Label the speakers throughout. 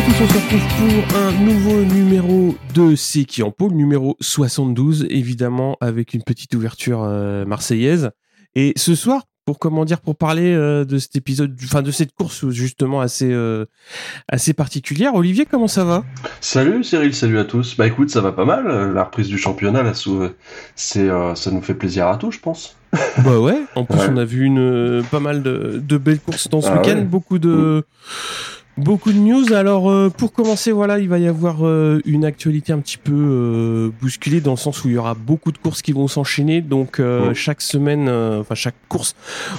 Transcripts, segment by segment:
Speaker 1: À tous, on se retrouve pour un nouveau numéro de C'est qui en pôle, numéro 72, évidemment avec une petite ouverture euh, marseillaise. Et ce soir, pour comment dire, pour parler euh, de cet épisode, enfin de cette course justement assez euh, assez particulière. Olivier, comment ça va?
Speaker 2: Salut Cyril, salut à tous. Bah écoute, ça va pas mal. La reprise du championnat, là, c'est ça nous fait plaisir à tous, je pense.
Speaker 1: bah ouais. En plus, on a vu une pas mal de, de belles courses dans ce
Speaker 2: Ah
Speaker 1: week-end,
Speaker 2: ouais.
Speaker 1: beaucoup de Beaucoup de news. Alors, euh, pour commencer, voilà, il va y avoir euh, une actualité un petit peu euh, bousculée dans le sens où il y aura beaucoup de courses qui vont s'enchaîner. Donc, euh, chaque semaine, euh, enfin chaque course,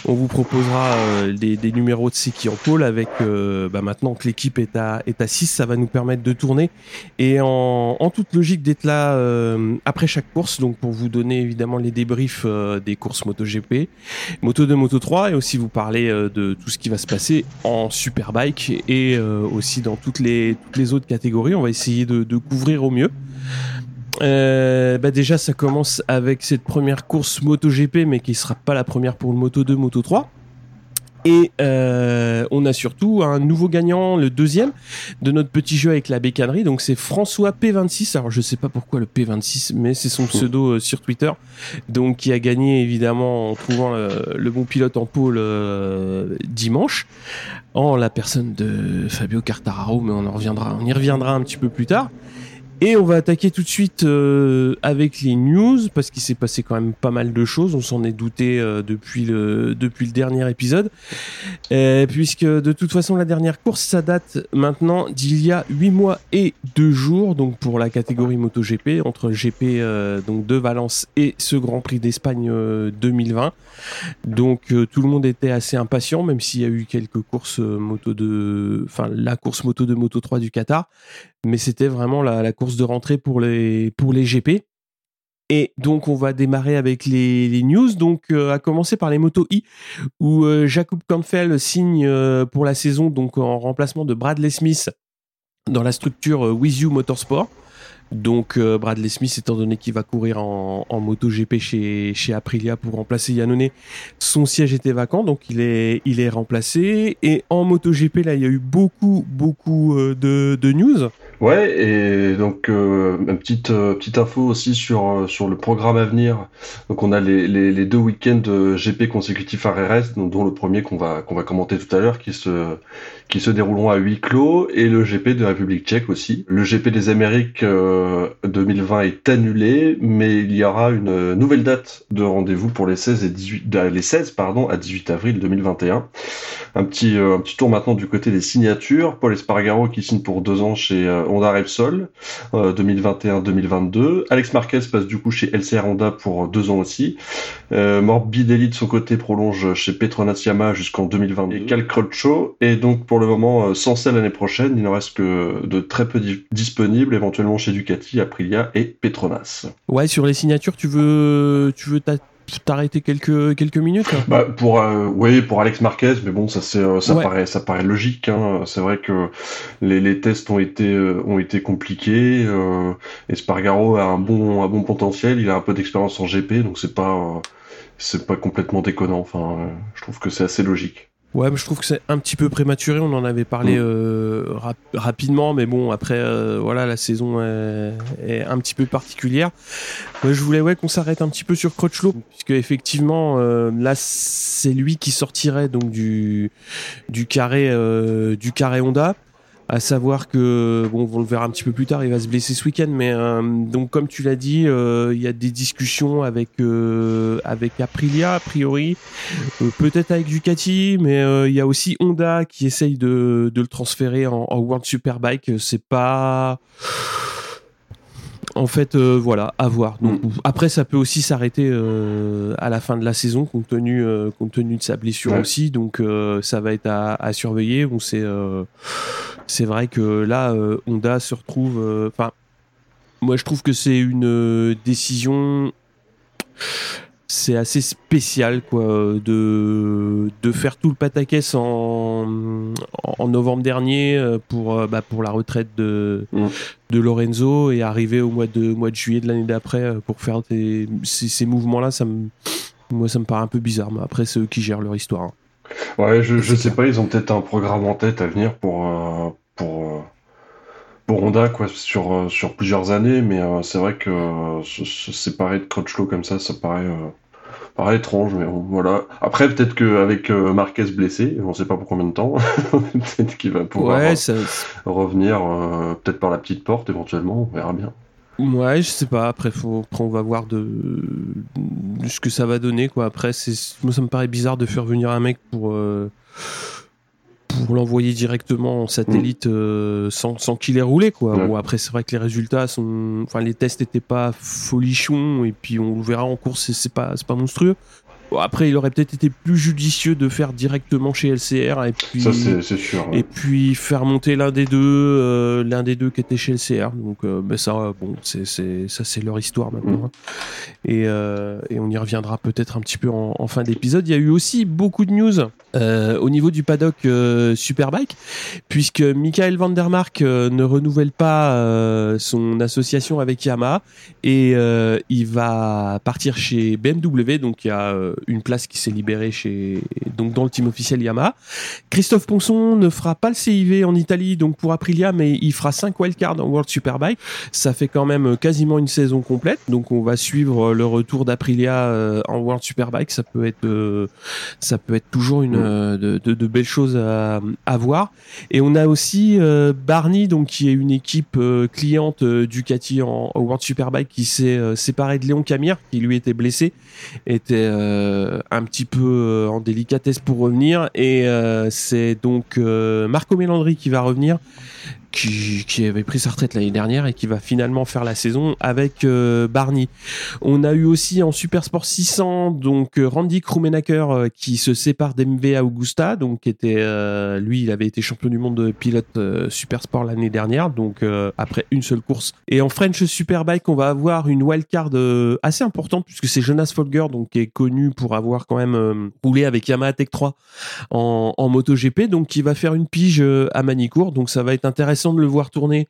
Speaker 1: on vous proposera euh, des, des numéros de qui en pôle avec. euh, bah, maintenant que l'équipe est à est à 6, ça va nous permettre de tourner et en, en toute logique d'être là euh, après chaque course. Donc, pour vous donner évidemment les débriefs euh, des courses MotoGP, Moto 2, Moto 3 et aussi vous parler euh, de tout ce qui va se passer en Superbike et euh, aussi dans toutes les, autres catégories. On va essayer de, de couvrir au mieux. Euh, bah déjà, ça commence avec cette première course MotoGP, mais qui sera pas la première pour le Moto 2, Moto 3. Et euh, on a surtout un nouveau gagnant, le deuxième de notre petit jeu avec la bécannerie. Donc c'est François P26. Alors je sais pas pourquoi le P26, mais c'est son pseudo euh, sur Twitter. Donc qui a gagné évidemment en trouvant le bon pilote en pôle euh, dimanche en la personne de Fabio Quartararo, mais on en reviendra, on y reviendra un petit peu plus tard. Et on va attaquer tout de suite euh, avec les news parce qu'il s'est passé quand même pas mal de choses. On s'en est douté euh, depuis le depuis le dernier épisode, Euh, puisque de toute façon la dernière course ça date maintenant d'il y a 8 mois et 2 jours, donc pour la catégorie MotoGP entre GP euh, donc de Valence et ce Grand Prix d'Espagne euh, 2020. Donc euh, tout le monde était assez impatient, même s'il y a eu quelques courses euh, moto de, enfin la course moto de Moto 3 du Qatar, mais c'était vraiment la, course de rentrée pour les pour les GP. Et donc on va démarrer avec les, news. Donc euh, à commencer par les motos I, où euh, Jacob Campbell signe euh, pour la saison donc en remplacement de Bradley Smith dans la structure With You Motorsport. Donc Bradley Smith, étant donné qu'il va courir en, en MotoGP chez, chez Aprilia pour remplacer Yannone, son siège était vacant, donc il est, il est remplacé. Et en MotoGP, là, il y a eu beaucoup, beaucoup de, de news.
Speaker 2: Ouais, et donc euh, une petite euh, petite info aussi sur euh, sur le programme à venir. Donc on a les, les, deux week-ends GP consécutifs à RS, dont, le premier qu'on va qu'on va commenter tout à l'heure, qui se qui se dérouleront à huis clos, et le GP de République Tchèque aussi. Le GP des Amériques euh, 2020 est annulé, mais il y aura une nouvelle date de rendez-vous pour les 16 et 18 euh, les 16 pardon à 18 avril 2021. Un petit, un petit tour maintenant du côté des signatures. Paul Espargaro qui signe pour deux ans chez Honda Repsol, euh, 2021-2022. Alex Marquez passe du coup chez LCR Honda pour deux ans aussi. Euh, Morbidelli de son côté prolonge chez Petronas Yamaha jusqu'en 2022. Et Cal Crutchlow est donc pour le moment euh, sans celle l'année prochaine. Il n'en reste que de très peu di- disponibles, éventuellement chez Ducati, Aprilia et Petronas.
Speaker 1: Ouais, sur les signatures, tu veux, tu veux t'arrêter quelques, quelques minutes?
Speaker 2: Bah pour euh, oui pour Alex Marquez mais bon ça c'est euh, ça
Speaker 1: Ouais.
Speaker 2: paraît ça paraît logique hein. c'est vrai que les, les tests ont été euh, ont été compliqués euh, Espargaro a un bon un bon potentiel il a un peu d'expérience en GP donc c'est pas euh, c'est pas complètement déconnant enfin je trouve que c'est assez logique
Speaker 1: Ouais, mais je trouve que c'est un petit peu prématuré. On en avait parlé
Speaker 2: Mm.
Speaker 1: euh, rap- rapidement, mais bon, après, euh, voilà, la saison est, est un petit peu particulière. Moi, je voulais ouais qu'on s'arrête un petit peu sur Crutchlow, puisque effectivement, euh, là, c'est lui qui sortirait donc du du carré euh, du carré Honda. À savoir que, bon, on le verra un petit peu plus tard, il va se blesser ce week-end, mais euh, donc comme tu l'as dit, euh, il y a des discussions avec euh, avec Aprilia a priori, euh, peut-être avec Ducati, mais euh, il y a aussi Honda qui essaye de, de le transférer en, en World Superbike. C'est pas en fait, euh, voilà, à voir. Donc, Après, ça peut aussi s'arrêter euh, à la fin de la saison, compte tenu, euh, compte tenu de sa blessure
Speaker 2: Ouais.
Speaker 1: aussi. Donc, euh, ça va être à, à surveiller. Bon, c'est euh, c'est vrai que là, Honda se retrouve. Enfin, moi, je trouve que c'est une décision c'est assez spécial quoi de, de faire tout le pataquès en, en novembre dernier euh, pour, euh, bah, pour la retraite de, mm. de Lorenzo et arriver au mois de, mois de juillet de l'année d'après euh, pour faire ces, ces mouvements-là, ça me, moi ça me paraît un peu bizarre. Mais après, c'est eux qui gèrent leur histoire. Hein.
Speaker 2: Ouais, je, je sais pas, ils ont peut-être un programme en tête à venir pour, pour, pour Honda quoi, sur, sur plusieurs années, mais c'est vrai que se, séparer de Crutchlow comme ça, ça paraît paraît étrange, mais voilà. Après, peut-être qu'avec euh, Marquez blessé, on ne sait pas pour combien de temps, peut-être qu'il va pouvoir revenir, euh, peut-être par la petite porte éventuellement, on verra bien.
Speaker 1: Ouais, je sais pas. Après, faut, on va voir de... ce que ça va donner. Quoi. Après, moi, ça me paraît bizarre de faire venir un mec pour. Euh, pour l'envoyer directement en satellite mm. euh, sans, sans qu'il ait roulé quoi. Bon après c'est vrai que les résultats sont enfin les tests n'étaient pas folichons et puis on verra en course c'est pas c'est pas monstrueux après, il aurait peut-être été plus judicieux de faire directement chez LCR et puis et puis faire monter l'un des deux, euh, l'un des deux qui était chez LCR. Donc, euh, ben ça, bon, c'est ça, c'est leur histoire maintenant. Mm. Hein. Et, euh, et, on y reviendra peut-être un petit peu en, en fin d'épisode. Il y a eu aussi beaucoup de news au niveau du paddock Superbike, puisque Michael Vandermark ne renouvelle pas son association avec Yamaha et il va partir chez BMW. Donc, il y a une place qui s'est libérée chez donc dans le team officiel Yamaha. Christophe Ponson ne fera pas le CIV en Italie donc pour Aprilia, mais il fera 5 wildcards en World Superbike. Ça fait quand même quasiment une saison complète, donc on va suivre le retour d'Aprilia euh, en World Superbike. Ça peut être euh, ça peut être toujours une euh, de, de, belles choses à, à, voir. Et on a aussi Barney donc qui est une équipe cliente Ducati en, World Superbike qui s'est séparé de Léon Camire qui lui était blessé, était euh, un petit peu euh, en délicatesse pour revenir. Et euh, c'est donc Marco Melandri qui va revenir qui, avait pris sa retraite l'année dernière et qui va finalement faire la saison avec euh, Barney. On a eu aussi en Super Sport 600 donc euh, Randy Krumenacker euh, qui se sépare d'MV Augusta donc qui était lui il avait été champion du monde de pilote Super Sport l'année dernière donc après une seule course. Et en French Superbike on va avoir une wildcard assez importante puisque c'est Jonas Folger donc qui est connu pour avoir quand même roulé avec Yamaha Tech 3 en, en MotoGP donc qui va faire une pige à Manicourt donc ça va être intéressant de le voir tourner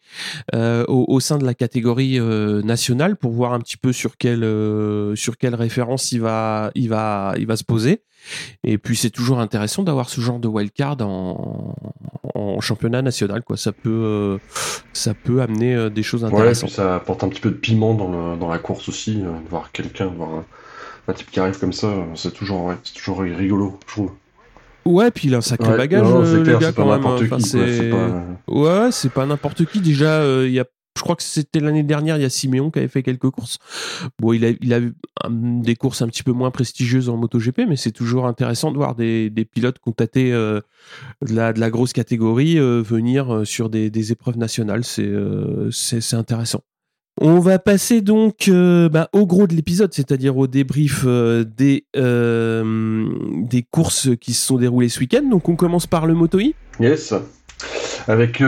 Speaker 1: euh, au, sein de la catégorie euh, nationale pour voir un petit peu sur quelle euh, sur quelle référence il va il va il va se poser. Et puis c'est toujours intéressant d'avoir ce genre de wildcard en, en championnat national quoi. Ça peut ça peut amener des choses intéressantes.
Speaker 2: ça apporte un petit peu de piment dans, le, dans la course aussi, de voir quelqu'un, voir un, type qui arrive comme ça, c'est toujours c'est toujours rigolo, je trouve.
Speaker 1: Ouais, puis il a un sacré bagage,
Speaker 2: euh, le gars, quand même. Enfin.
Speaker 1: Ouais, c'est pas n'importe qui. Déjà, euh, il y a je crois que c'était l'année dernière, il y a Siméon qui avait fait quelques courses. Bon, il a, il a eu des courses un petit peu moins prestigieuses en MotoGP, mais c'est toujours intéressant de voir des, des pilotes tâté euh, de, la, de la grosse catégorie venir sur des, des épreuves nationales. C'est, c'est, intéressant. On va passer donc euh, bah, au gros de l'épisode, c'est-à-dire au débrief euh, des, euh, des courses qui se sont déroulées ce week-end. Donc on commence par le Moto
Speaker 2: Yes. Avec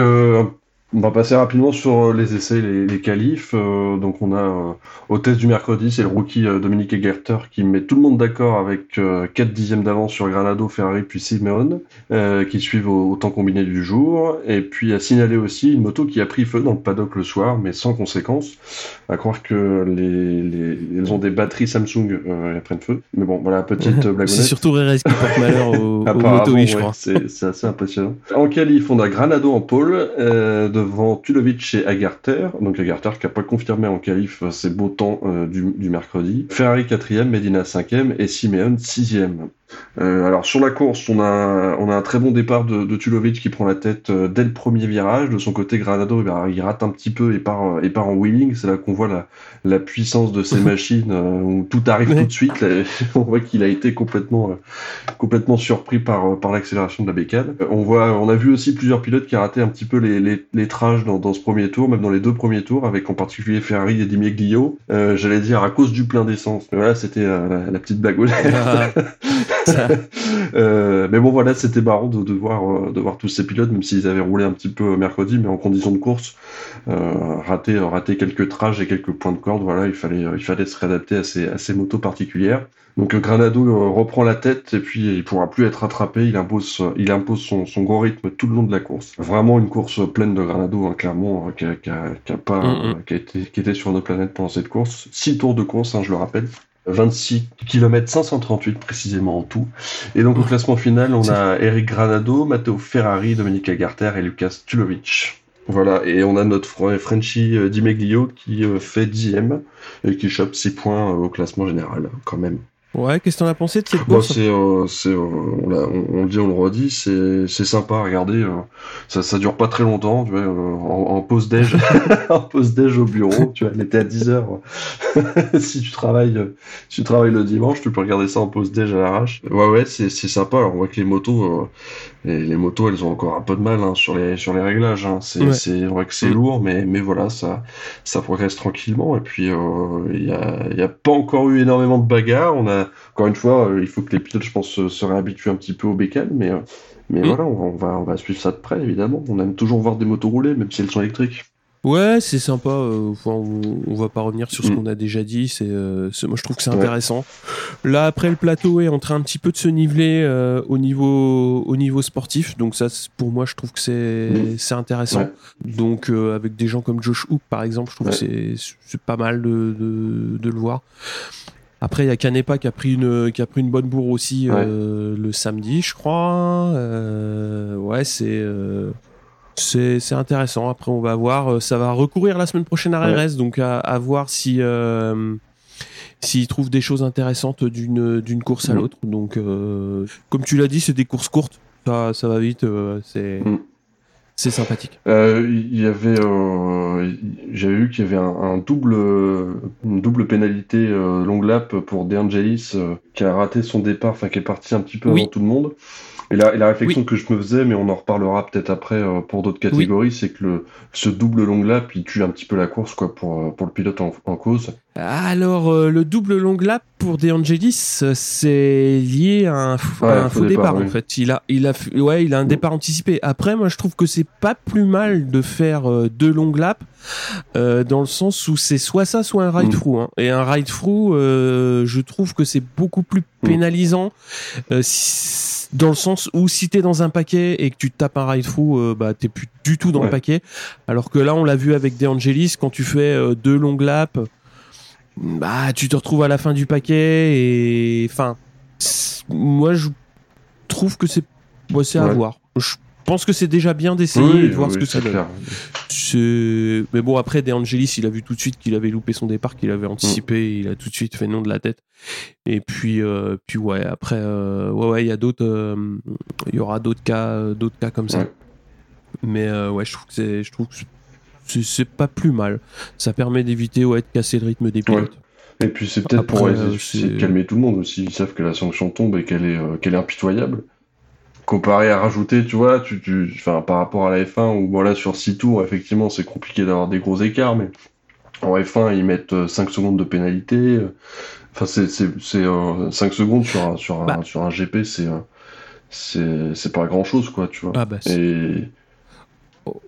Speaker 2: on va passer rapidement sur euh, les essais, les, les qualifs. Euh, donc on a euh, au test du mercredi, c'est le rookie Dominique Egerter qui met tout le monde d'accord avec 4 dixièmes d'avance sur Granado, Ferrari puis Simeone, qui suivent au, temps combiné du jour. Et puis à signaler aussi une moto qui a pris feu dans le paddock le soir, mais sans conséquence. À croire que les, les ils ont des batteries Samsung elles prennent feu. Mais bon, voilà, petite blague.
Speaker 1: c'est surtout Rérez qui porte malheur au, au moto, je crois.
Speaker 2: C'est assez impressionnant. En qualif, on a Granado en pôle. de devant Tulovic et Agarter. Donc Agarter qui n'a pas confirmé en qualif ses beaux temps euh, du, mercredi. Ferrari 4 Medina 5 et Simeone 6 euh, alors sur la course, on a, on a un très bon départ de, de Tulovic qui prend la tête euh, dès le premier virage. De son côté, Granado, eh ben, il rate un petit peu et part, et part en wheeling. C'est là qu'on voit la, la, puissance de ces machines où tout arrive tout de suite. on voit qu'il a été complètement, complètement surpris par, par l'accélération de la bécane. On voit, on a vu aussi plusieurs pilotes qui rataient un petit peu les, les, les dans, dans, ce premier tour, même dans les deux premiers tours, avec en particulier Ferrari et Dimiglio. Euh, J'allais dire à cause du plein d'essence. Mais voilà, c'était euh, la, petite blague Euh, mais bon, voilà, c'était marrant de, de voir, euh, de voir tous ces pilotes, même s'ils avaient roulé un petit peu mercredi, mais en condition de course, euh, rater, rater quelques trages et quelques points de corde. Voilà, il fallait, il fallait se réadapter à ces, à ces motos particulières. Donc Granado reprend la tête et puis il pourra plus être rattrapé. Il impose, il impose son, son gros rythme tout le long de la course. Vraiment une course pleine de Granado, hein, clairement, qui a, qui a, qui a pas,
Speaker 1: Mm, mm.
Speaker 2: qui a été, qui était sur notre planète pendant cette course. Six tours de course, hein, je le rappelle. 26 km 538 précisément en tout. Et donc au classement final, on a Eric Granado, Matteo Ferrari, Dominique Agarter et Lucas Tulovic. Voilà, et on a notre Frenchy euh, Di Meglio qui euh, fait dixième et qui chope 6 points euh, au classement général, quand même.
Speaker 1: Ouais, qu'est-ce que t'en as pensé de cette
Speaker 2: Bon,
Speaker 1: course
Speaker 2: c'est, euh, c'est, euh, on, l'a- on- on le dit, on le redit, c'est, c'est sympa à regarder. euh, ça, ça dure pas très longtemps, tu vois, euh, en, en pause déj, en pause déj au bureau, tu vois, elle était à 10 heures. si tu travailles, si tu travailles le dimanche, tu peux regarder ça en pause déj à l'arrache. Ouais, ouais, c'est, c'est sympa. Alors, on voit que les motos, les, les motos, elles ont encore un peu de mal hein, sur les, sur les réglages. Hein. C'est,
Speaker 1: Ouais.
Speaker 2: c'est vrai que c'est
Speaker 1: Mm.
Speaker 2: lourd, mais, mais voilà, ça, ça progresse tranquillement. Et puis, il y a, y a pas encore eu énormément de bagarres. On a, encore une fois, euh, il faut que les pilotes, je pense, se, se réhabituent un petit peu au bécane, mais, euh, mais
Speaker 1: Mm.
Speaker 2: voilà, on, va, on va suivre ça de près, évidemment. On aime toujours voir des motos rouler, même si elles sont électriques.
Speaker 1: Ouais, c'est sympa. euh, enfin, on, va pas revenir sur ce
Speaker 2: Mm.
Speaker 1: qu'on a déjà dit. C'est, euh, moi, je trouve que c'est
Speaker 2: Ouais.
Speaker 1: intéressant. Là, après, le plateau est en train un petit peu de se niveler euh, au niveau au niveau sportif. Donc ça, pour moi, je trouve que c'est
Speaker 2: Mm.
Speaker 1: c'est intéressant.
Speaker 2: Ouais.
Speaker 1: Donc euh, avec des gens comme Josh Hook, par exemple, je trouve
Speaker 2: Ouais.
Speaker 1: que c'est c'est pas mal de, de, de le voir. Après, il y a Canepa qui a pris une qui a pris une bonne bourre aussi euh, le samedi, je crois. Euh, ouais, c'est euh, c'est c'est intéressant. Après, on va voir. euh, Ça va recourir la semaine prochaine à
Speaker 2: Ouais.
Speaker 1: RS, donc à, à voir si euh, s'ils trouvent des choses intéressantes d'une d'une course à
Speaker 2: Mm.
Speaker 1: l'autre. Donc, euh, comme tu l'as dit, c'est des courses courtes. Ça, ça va vite. euh, c'est
Speaker 2: Mm.
Speaker 1: C'est sympathique.
Speaker 2: Euh, Il y avait, euh, j'avais vu qu'il y avait un, un double, une double pénalité euh, long lap pour De Angelis euh, qui a raté son départ, enfin qui est parti un petit peu
Speaker 1: Oui.
Speaker 2: avant tout le monde. Et la, et la réflexion que je me faisais, mais on en reparlera peut-être après euh, pour d'autres catégories, c'est que le, ce double long lap, il tue un petit peu la course quoi pour, pour le pilote en, en cause.
Speaker 1: Alors, euh, le double long lap pour De Angelis, euh, c'est lié à un, f-
Speaker 2: Ouais,
Speaker 1: à un
Speaker 2: faux
Speaker 1: faux départ,
Speaker 2: départ,
Speaker 1: en fait. Il a, il a, ouais, il a un
Speaker 2: Mm.
Speaker 1: départ anticipé. Après, moi, je trouve que c'est pas plus mal de faire euh, deux long laps, euh, dans le sens où c'est soit ça, soit un ride
Speaker 2: Mm.
Speaker 1: through. hein. Et un ride through, euh, je trouve que c'est beaucoup plus
Speaker 2: Mm.
Speaker 1: pénalisant, euh, si- dans le sens où si t'es dans un paquet et que tu tapes un ride through, bah t'es plus du tout dans le paquet. Alors que là, on l'a vu avec De Angelis, quand tu fais deux long laps, bah tu te retrouves à la fin du paquet et enfin moi je trouve que c'est ouais, c'est à voir. Je pense que c'est déjà bien d'essayer
Speaker 2: Oui,
Speaker 1: et de voir
Speaker 2: oui,
Speaker 1: ce que ça donne. mais bon après De Angelis il a vu tout de suite qu'il avait loupé son départ qu'il avait anticipé
Speaker 2: Mm.
Speaker 1: il a tout de suite fait non de la tête. Et puis euh, puis ouais après euh, ouais ouais il y a d'autres euh, il y aura d'autres cas d'autres cas comme ça.
Speaker 2: Ouais.
Speaker 1: mais ouais je trouve que c'est je trouve que c'est pas plus mal ça permet d'éviter ouais de casser le rythme des pilotes
Speaker 2: Et puis c'est peut-être pour
Speaker 1: euh,
Speaker 2: essayer de calmer tout le monde aussi. Ils savent que la sanction tombe et qu'elle est, euh, qu'elle est impitoyable. Comparé à rajouter, tu vois, tu, tu, enfin, par rapport à la F1 où voilà sur 6 tours, effectivement, c'est compliqué d'avoir des gros écarts, mais en F1 ils mettent euh, 5 secondes de pénalité. euh, Enfin, c'est, c'est, c'est euh, 5 secondes sur un, sur un,
Speaker 1: Bah.
Speaker 2: sur un GP, c'est, euh, c'est, pas grand chose, quoi, tu vois.
Speaker 1: ah bah
Speaker 2: Et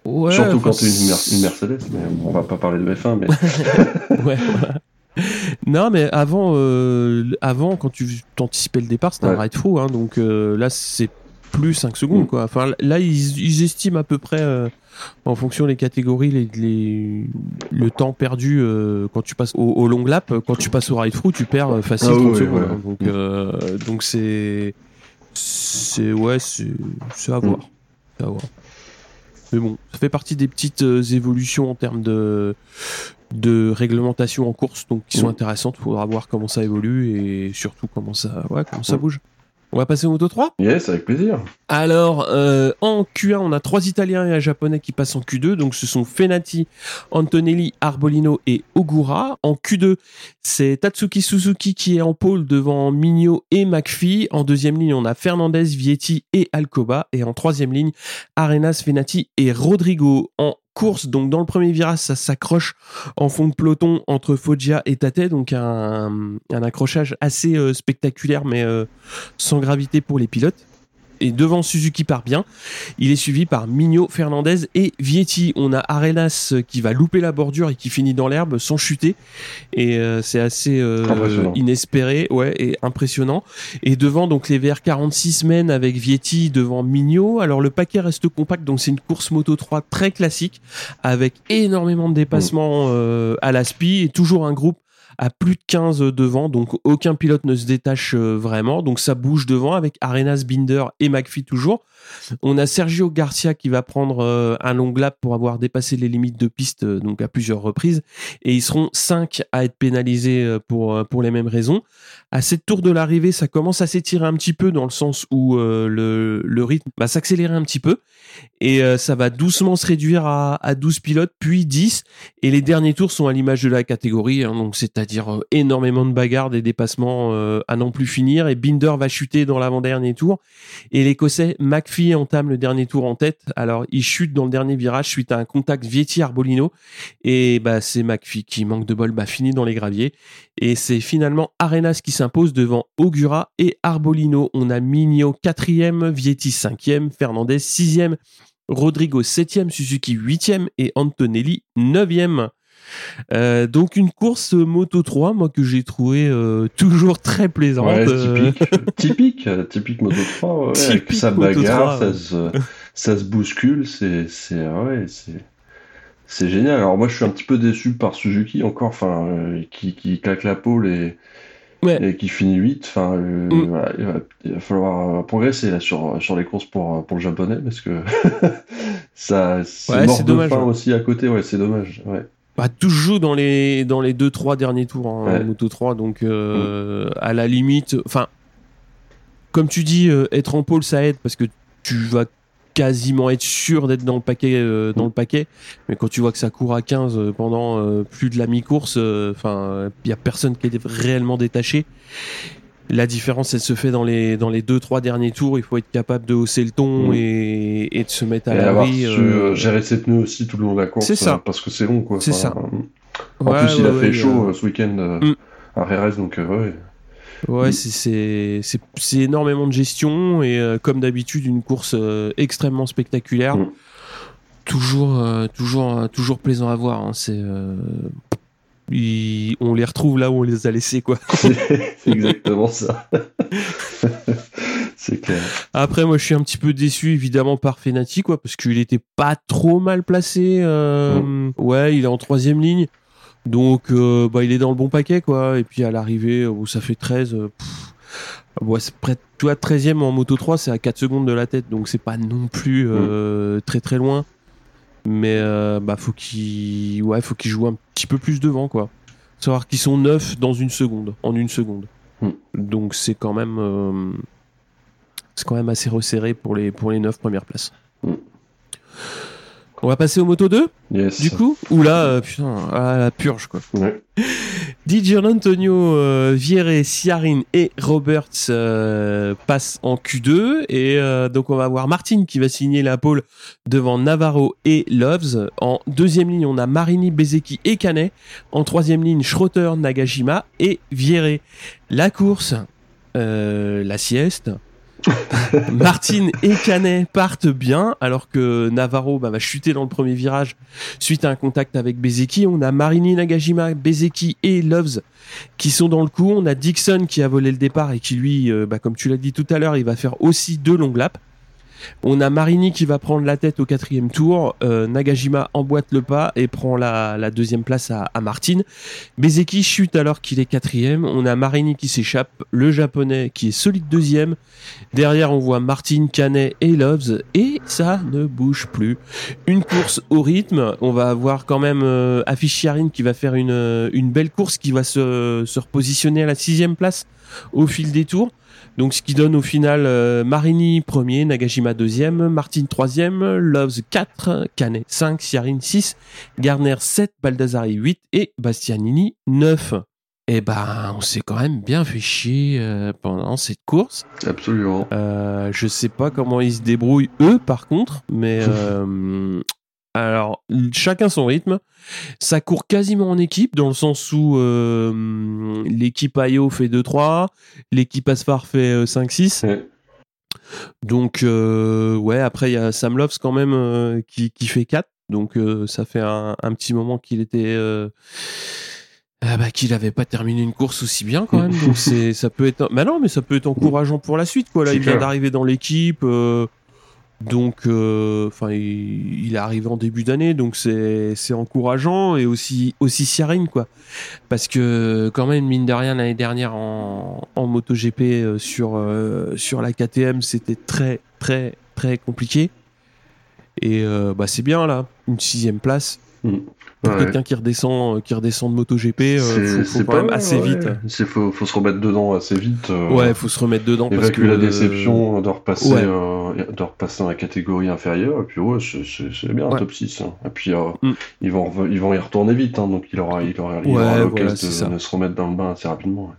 Speaker 1: Ouais,
Speaker 2: surtout quand Mer-
Speaker 1: c'est-
Speaker 2: une Mercedes, mais on va pas parler de F1, mais
Speaker 1: ouais, voilà. Non, mais avant, euh, avant, quand tu t'anticipais le départ, c'était un
Speaker 2: Ouais.
Speaker 1: ride through, hein, donc euh, là, c'est plus 5 secondes,
Speaker 2: Mm.
Speaker 1: quoi. Enfin, là, ils, ils estiment à peu près, euh, en fonction des catégories, les, les- le temps perdu euh, quand tu passes au, au long lap. Quand tu passes au ride through, tu perds euh, facile
Speaker 2: Ah
Speaker 1: 30
Speaker 2: oui,
Speaker 1: secondes.
Speaker 2: ouais.
Speaker 1: hein. donc, euh, donc c'est, c'est, ouais, c'est, c'est à
Speaker 2: Mm.
Speaker 1: voir. C'est à voir. Mais bon, ça fait partie des petites euh, évolutions en termes de, de réglementation en course, donc qui sont intéressantes. Il faudra voir comment ça évolue et surtout comment ça, ouais, comment ça bouge. On va passer au Moto 3
Speaker 2: yes, avec plaisir.
Speaker 1: alors, euh, en Q1, on a trois Italiens et un Japonais qui passent en Q2. Donc, ce sont Fenati, Antonelli, Arbolino et Ogura. En Q2, c'est Tatsuki Suzuki qui est en pôle devant Migno et McPhee. En deuxième ligne, on a Fernandez, Vietti et Alcoba. Et en troisième ligne, Arenas, Fenati et Rodrigo. En course. Donc dans le premier virage, ça s'accroche en fond de peloton entre Foggia et Tate, donc un, un accrochage assez euh, spectaculaire, mais euh, sans gravité pour les pilotes et devant Suzuki part bien. Il est suivi par Mignot, Fernandez et Vietti. On a Arenas qui va louper la bordure et qui finit dans l'herbe sans chuter. Et euh, c'est assez euh, inespéré, ouais, et impressionnant. Et devant donc les VR46 mènent avec Vietti devant Mignot. Alors le paquet reste compact, donc c'est une course Moto 3 très classique avec énormément de dépassements euh, à la spi et toujours un groupe à plus de 15 devant, donc aucun pilote ne se détache euh, vraiment, donc ça bouge devant avec Arenas, Binder et McPhee toujours. On a Sergio Garcia qui va prendre euh, un long lap pour avoir dépassé les limites de piste euh, donc à plusieurs reprises et ils seront 5 à être pénalisés pour, pour les mêmes raisons. À cette tour de l'arrivée, ça commence à s'étirer un petit peu dans le sens où le, le, rythme va s'accélérer un petit peu et ça va doucement se réduire à, à 12 pilotes puis 10 et les derniers tours sont à l'image de la catégorie hein, donc c'est-à-dire euh, énormément de bagarres, des dépassements euh, à non plus finir. Et Binder va chuter dans l'avant-dernier tour. Et l'Écossais Entame le dernier tour en tête. Alors il chute dans le dernier virage suite à un contact Vietti-Arbolino. Et bah c'est McPhee qui manque de bol, bah finit dans les graviers. Et c'est finalement Arenas qui s'impose devant Augura et Arbolino. On a Migno quatrième, Vietti cinquième, Fernandez sixième. Rodrigo 7e, Suzuki 8e et Antonelli 9e. Euh, donc une course Moto 3, moi que j'ai trouvé euh, toujours très plaisante.
Speaker 2: Euh. typique, typique, typique Moto 3, ouais, avec sa bagarre, ça, se, ça se bouscule, c'est c'est ouais, c'est c'est génial. Alors moi je suis un petit peu déçu par Suzuki encore, enfin qui, qui claque la pole et et qui finit 8. Enfin, mm. il, va, falloir progresser là, sur, sur les courses pour, pour le japonais parce que ça c'est mort de fin aussi à côté. Ouais, c'est dommage. Ouais
Speaker 1: bah, toujours dans les dans les deux trois derniers tours en moto 3 donc euh, à la limite enfin comme tu dis euh, être en pôle ça aide parce que tu vas quasiment être sûr d'être dans le paquet euh, dans le paquet. Mais quand tu vois que ça court à 15 pendant plus de la mi-course enfin il y a personne qui est réellement détaché la différence, elle se fait dans les dans les deux trois derniers tours. Il faut être capable de hausser le ton mm. et, et, de se mettre à l'abri.
Speaker 2: Euh, euh, gérer cette pneus aussi tout le long de la course. C'est ça. Euh, parce que c'est long, quoi.
Speaker 1: C'est ça.
Speaker 2: En plus, il a fait chaud ce week-end mm. à Rérez, donc ouais.
Speaker 1: Ouais, mm. c'est énormément de gestion et comme d'habitude une course extrêmement spectaculaire. Toujours toujours toujours plaisant à voir. Hein. C'est on les retrouve là où on les a laissés, quoi.
Speaker 2: c'est exactement ça. c'est clair.
Speaker 1: Après, moi, je suis un petit peu déçu, évidemment, par Fenati, quoi, parce qu'il était pas trop mal placé. Euh, mm. Ouais, il est en troisième ligne. Donc, euh, bah, il est dans le bon paquet, quoi. Et puis, à l'arrivée, où ça fait 13, euh, ouais, c'est près, tu vois, 13e en moto 3, c'est à 4 secondes de la tête. Donc, c'est pas non plus mm. très, très loin mais euh, bah faut qu'ils ouais faut qu'ils jouent un petit peu plus devant quoi savoir qu'ils sont neufs dans une seconde en une seconde hmm. donc c'est quand même euh, c'est quand même assez resserré pour les pour les neuf premières places hmm. On va passer au Moto 2 Du coup? Ou là, euh, putain, à la purge quoi. Ouais. Di Antonio, euh, Siarin et Roberts euh, passent en Q2 et euh, donc on va voir Martin qui va signer la pole devant Navarro et Loves. En deuxième ligne, on a Marini, Bezeki et Canet. En troisième ligne, Schroeter, Nagashima et Vierre. La course, la sieste, Martin et Canet partent bien, alors que Navarro bah, va chuter dans le premier virage suite à un contact avec Bezeki. On a Marini Nagajima, Bezeki et Loves qui sont dans le coup. On a Dixon qui a volé le départ et qui lui, euh, bah, comme tu l'as dit tout à l'heure, il va faire aussi deux longues laps. On a Marini qui va prendre la tête au quatrième tour. Euh, Nagajima emboîte le pas et prend la, deuxième place à, à Martin. Bezeki chute alors qu'il est quatrième. On a Marini qui s'échappe. Le japonais qui est solide deuxième. Derrière, on voit Martin, Canet et Loves. Et ça ne bouge plus. Une course au rythme. On va avoir quand même euh, qui va faire une, une belle course qui va se, se repositionner à la sixième place au fil des tours. Donc ce qui donne au final euh, Marini premier, Nagashima deuxième, Martin troisième, Loves 4, Canet 5, Siarin 6, Garner 7, Baldassari 8 et Bastianini 9. Eh ben, on s'est quand même bien fait chier euh, pendant cette course.
Speaker 2: Absolument.
Speaker 1: Euh, je sais pas comment ils se débrouillent eux, par contre, mais euh, alors chacun son rythme. Ça court quasiment en équipe, dans le sens où euh, l'équipe IO fait 2-3, l'équipe Asphar fait 5-6.
Speaker 2: Ouais.
Speaker 1: Donc, euh, ouais, après, il y a Sam Loves quand même euh, qui, qui fait 4. Donc, euh, ça fait un, un petit moment qu'il était. euh, ah bah, qu'il avait pas terminé une course aussi bien quand même. Donc, c'est, ça peut être. Bah non, mais ça peut être encourageant pour la suite, quoi. Là,
Speaker 2: C'est
Speaker 1: il vient d'arriver dans l'équipe. Donc, euh, enfin, il, il est arrivé en début d'année, donc c'est, encourageant et aussi, aussi Siarine, quoi. Parce que, quand même, mine de rien, l'année dernière en, en MotoGP euh, sur, euh, sur la KTM, c'était très, très, très compliqué. Et bah, c'est bien, là, une sixième place. Pour
Speaker 2: Ouais.
Speaker 1: quelqu'un qui redescend, euh, qui redescend de MotoGP, euh,
Speaker 2: C'est-
Speaker 1: faut, faut quand
Speaker 2: pas
Speaker 1: même assez
Speaker 2: ouais.
Speaker 1: vite.
Speaker 2: C'est faut, faut se remettre dedans assez vite. euh,
Speaker 1: Ouais, faut se remettre dedans parce que
Speaker 2: Évacuer la déception de repasser,
Speaker 1: Ouais.
Speaker 2: euh, de repasser dans la catégorie inférieure, et puis ouais, c'est- bien,
Speaker 1: Ouais.
Speaker 2: top 6. hein. Et puis euh,
Speaker 1: Mm.
Speaker 2: ils, vont, ils vont y retourner vite, hein, donc il aura, il aura, il aura
Speaker 1: voilà,
Speaker 2: l'occasion
Speaker 1: c'est
Speaker 2: de, de se remettre dans le bain assez rapidement.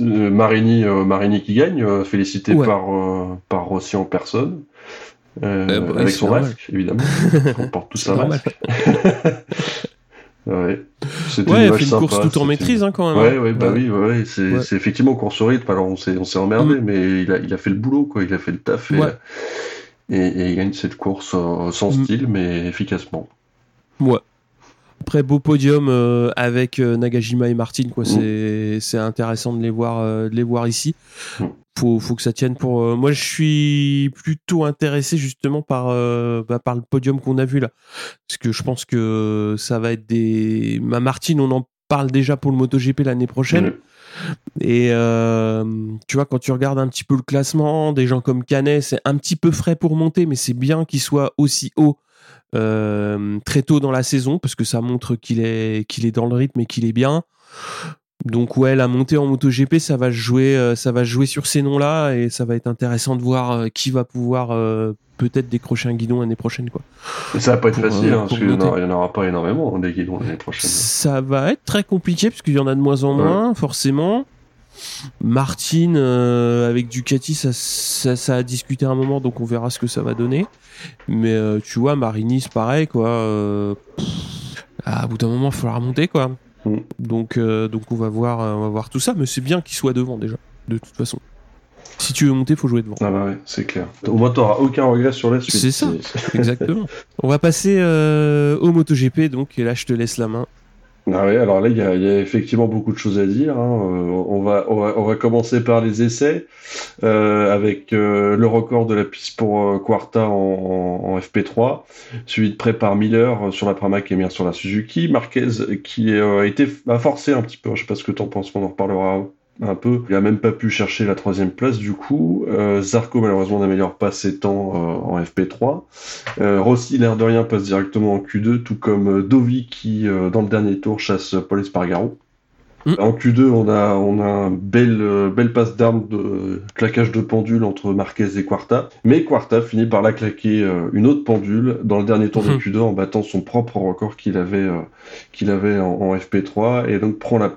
Speaker 2: euh, Marini, euh, Marini qui gagne, euh, félicité par, euh, par Rossi en personne, euh,
Speaker 1: bah,
Speaker 2: avec son masque, évidemment. On porte tout
Speaker 1: C'est
Speaker 2: ça
Speaker 1: normal.
Speaker 2: Ouais, C'était
Speaker 1: Ouais, fait une course tout en maîtrise hein, quand même.
Speaker 2: Ouais,
Speaker 1: hein.
Speaker 2: ouais, bah oui, ouais, ouais, c'est
Speaker 1: Ouais.
Speaker 2: c'est effectivement course au rythme. Alors on s'est on s'est emmerdé,
Speaker 1: Mm.
Speaker 2: mais il a, il a fait le boulot, quoi. Il a fait le taf et,
Speaker 1: Ouais.
Speaker 2: et, et il gagne cette course euh, sans
Speaker 1: Mm.
Speaker 2: style, mais efficacement.
Speaker 1: Ouais. Après, beau podium euh, avec euh, Nagajima et Martin, quoi.
Speaker 2: Mm.
Speaker 1: C'est c'est intéressant de les voir, euh, de les voir ici.
Speaker 2: Mm.
Speaker 1: Faut, faut que ça tienne pour. Moi, je suis plutôt intéressé justement par, bah, par le podium qu'on a vu là, parce que je pense que ça va être des. Ma Martin, on en parle déjà pour le MotoGP l'année prochaine.
Speaker 2: Ouais.
Speaker 1: Et euh, tu vois, quand tu regardes un petit peu le classement, des gens comme Canet, c'est un petit peu frais pour monter, mais c'est bien qu'il soit aussi haut très tôt dans la saison, parce que ça montre qu'il est, qu'il est dans le rythme et qu'il est bien. Donc ouais, la montée en MotoGP, ça va jouer, euh, ça va jouer sur ces noms-là, et ça va être intéressant de voir euh, qui va pouvoir euh, peut-être décrocher un guidon l'année prochaine, quoi.
Speaker 2: Ça va pas être facile,
Speaker 1: euh,
Speaker 2: hein, parce qu'il y en aura- pas énormément des guidons l'année prochaine.
Speaker 1: Ça va être très compliqué parce qu'il y en a de moins en
Speaker 2: Ouais.
Speaker 1: moins, forcément. Martin euh, avec Ducati, ça, ça, ça a discuté un moment, donc on verra ce que ça va donner. Mais euh, tu vois, Marini, c'est pareil, quoi. euh, pff, à bout d'un moment, il faudra remonter, quoi.
Speaker 2: Mm.
Speaker 1: Donc, donc on va voir, on va voir tout ça. Mais c'est bien qu'il soit devant déjà, de toute façon. Si tu veux monter, faut jouer devant.
Speaker 2: Ah bah ouais, c'est clair. Au moins, t'auras aucun regret sur la suite.
Speaker 1: C'est ça. Exactement. on va passer au MotoGP, donc et là, je te laisse la main.
Speaker 2: Ah ouais, alors là, il y, a effectivement beaucoup de choses à dire. hein. Euh, on, va, commencer par les essais, euh, avec euh, le record de la piste pour Quarta en, en- en FP3, suivi de près par Miller sur la Pramac et Mir sur la Suzuki. Marquez qui a été forcé un petit peu, je sais pas ce que t'en penses, on en reparlera un peu. Il a même pas pu chercher la troisième place du coup. Euh, Zarco malheureusement n'améliore pas ses temps euh, en FP3. Euh, Rossi, l'air de rien, passe directement en Q2, tout comme euh, Dovi qui, dans le dernier tour, chasse Paul Espargaro.
Speaker 1: Mm.
Speaker 2: En Q2, on a, on a un bel, euh, belle passe d'armes de claquage de pendule entre Marquez et Quarta. Mais Quarta finit par la claquer euh, une autre pendule dans le dernier tour de
Speaker 1: Mhm.
Speaker 2: Q2 en battant son propre record qu'il avait, euh, qu'il avait en, en FP3 et donc prend la.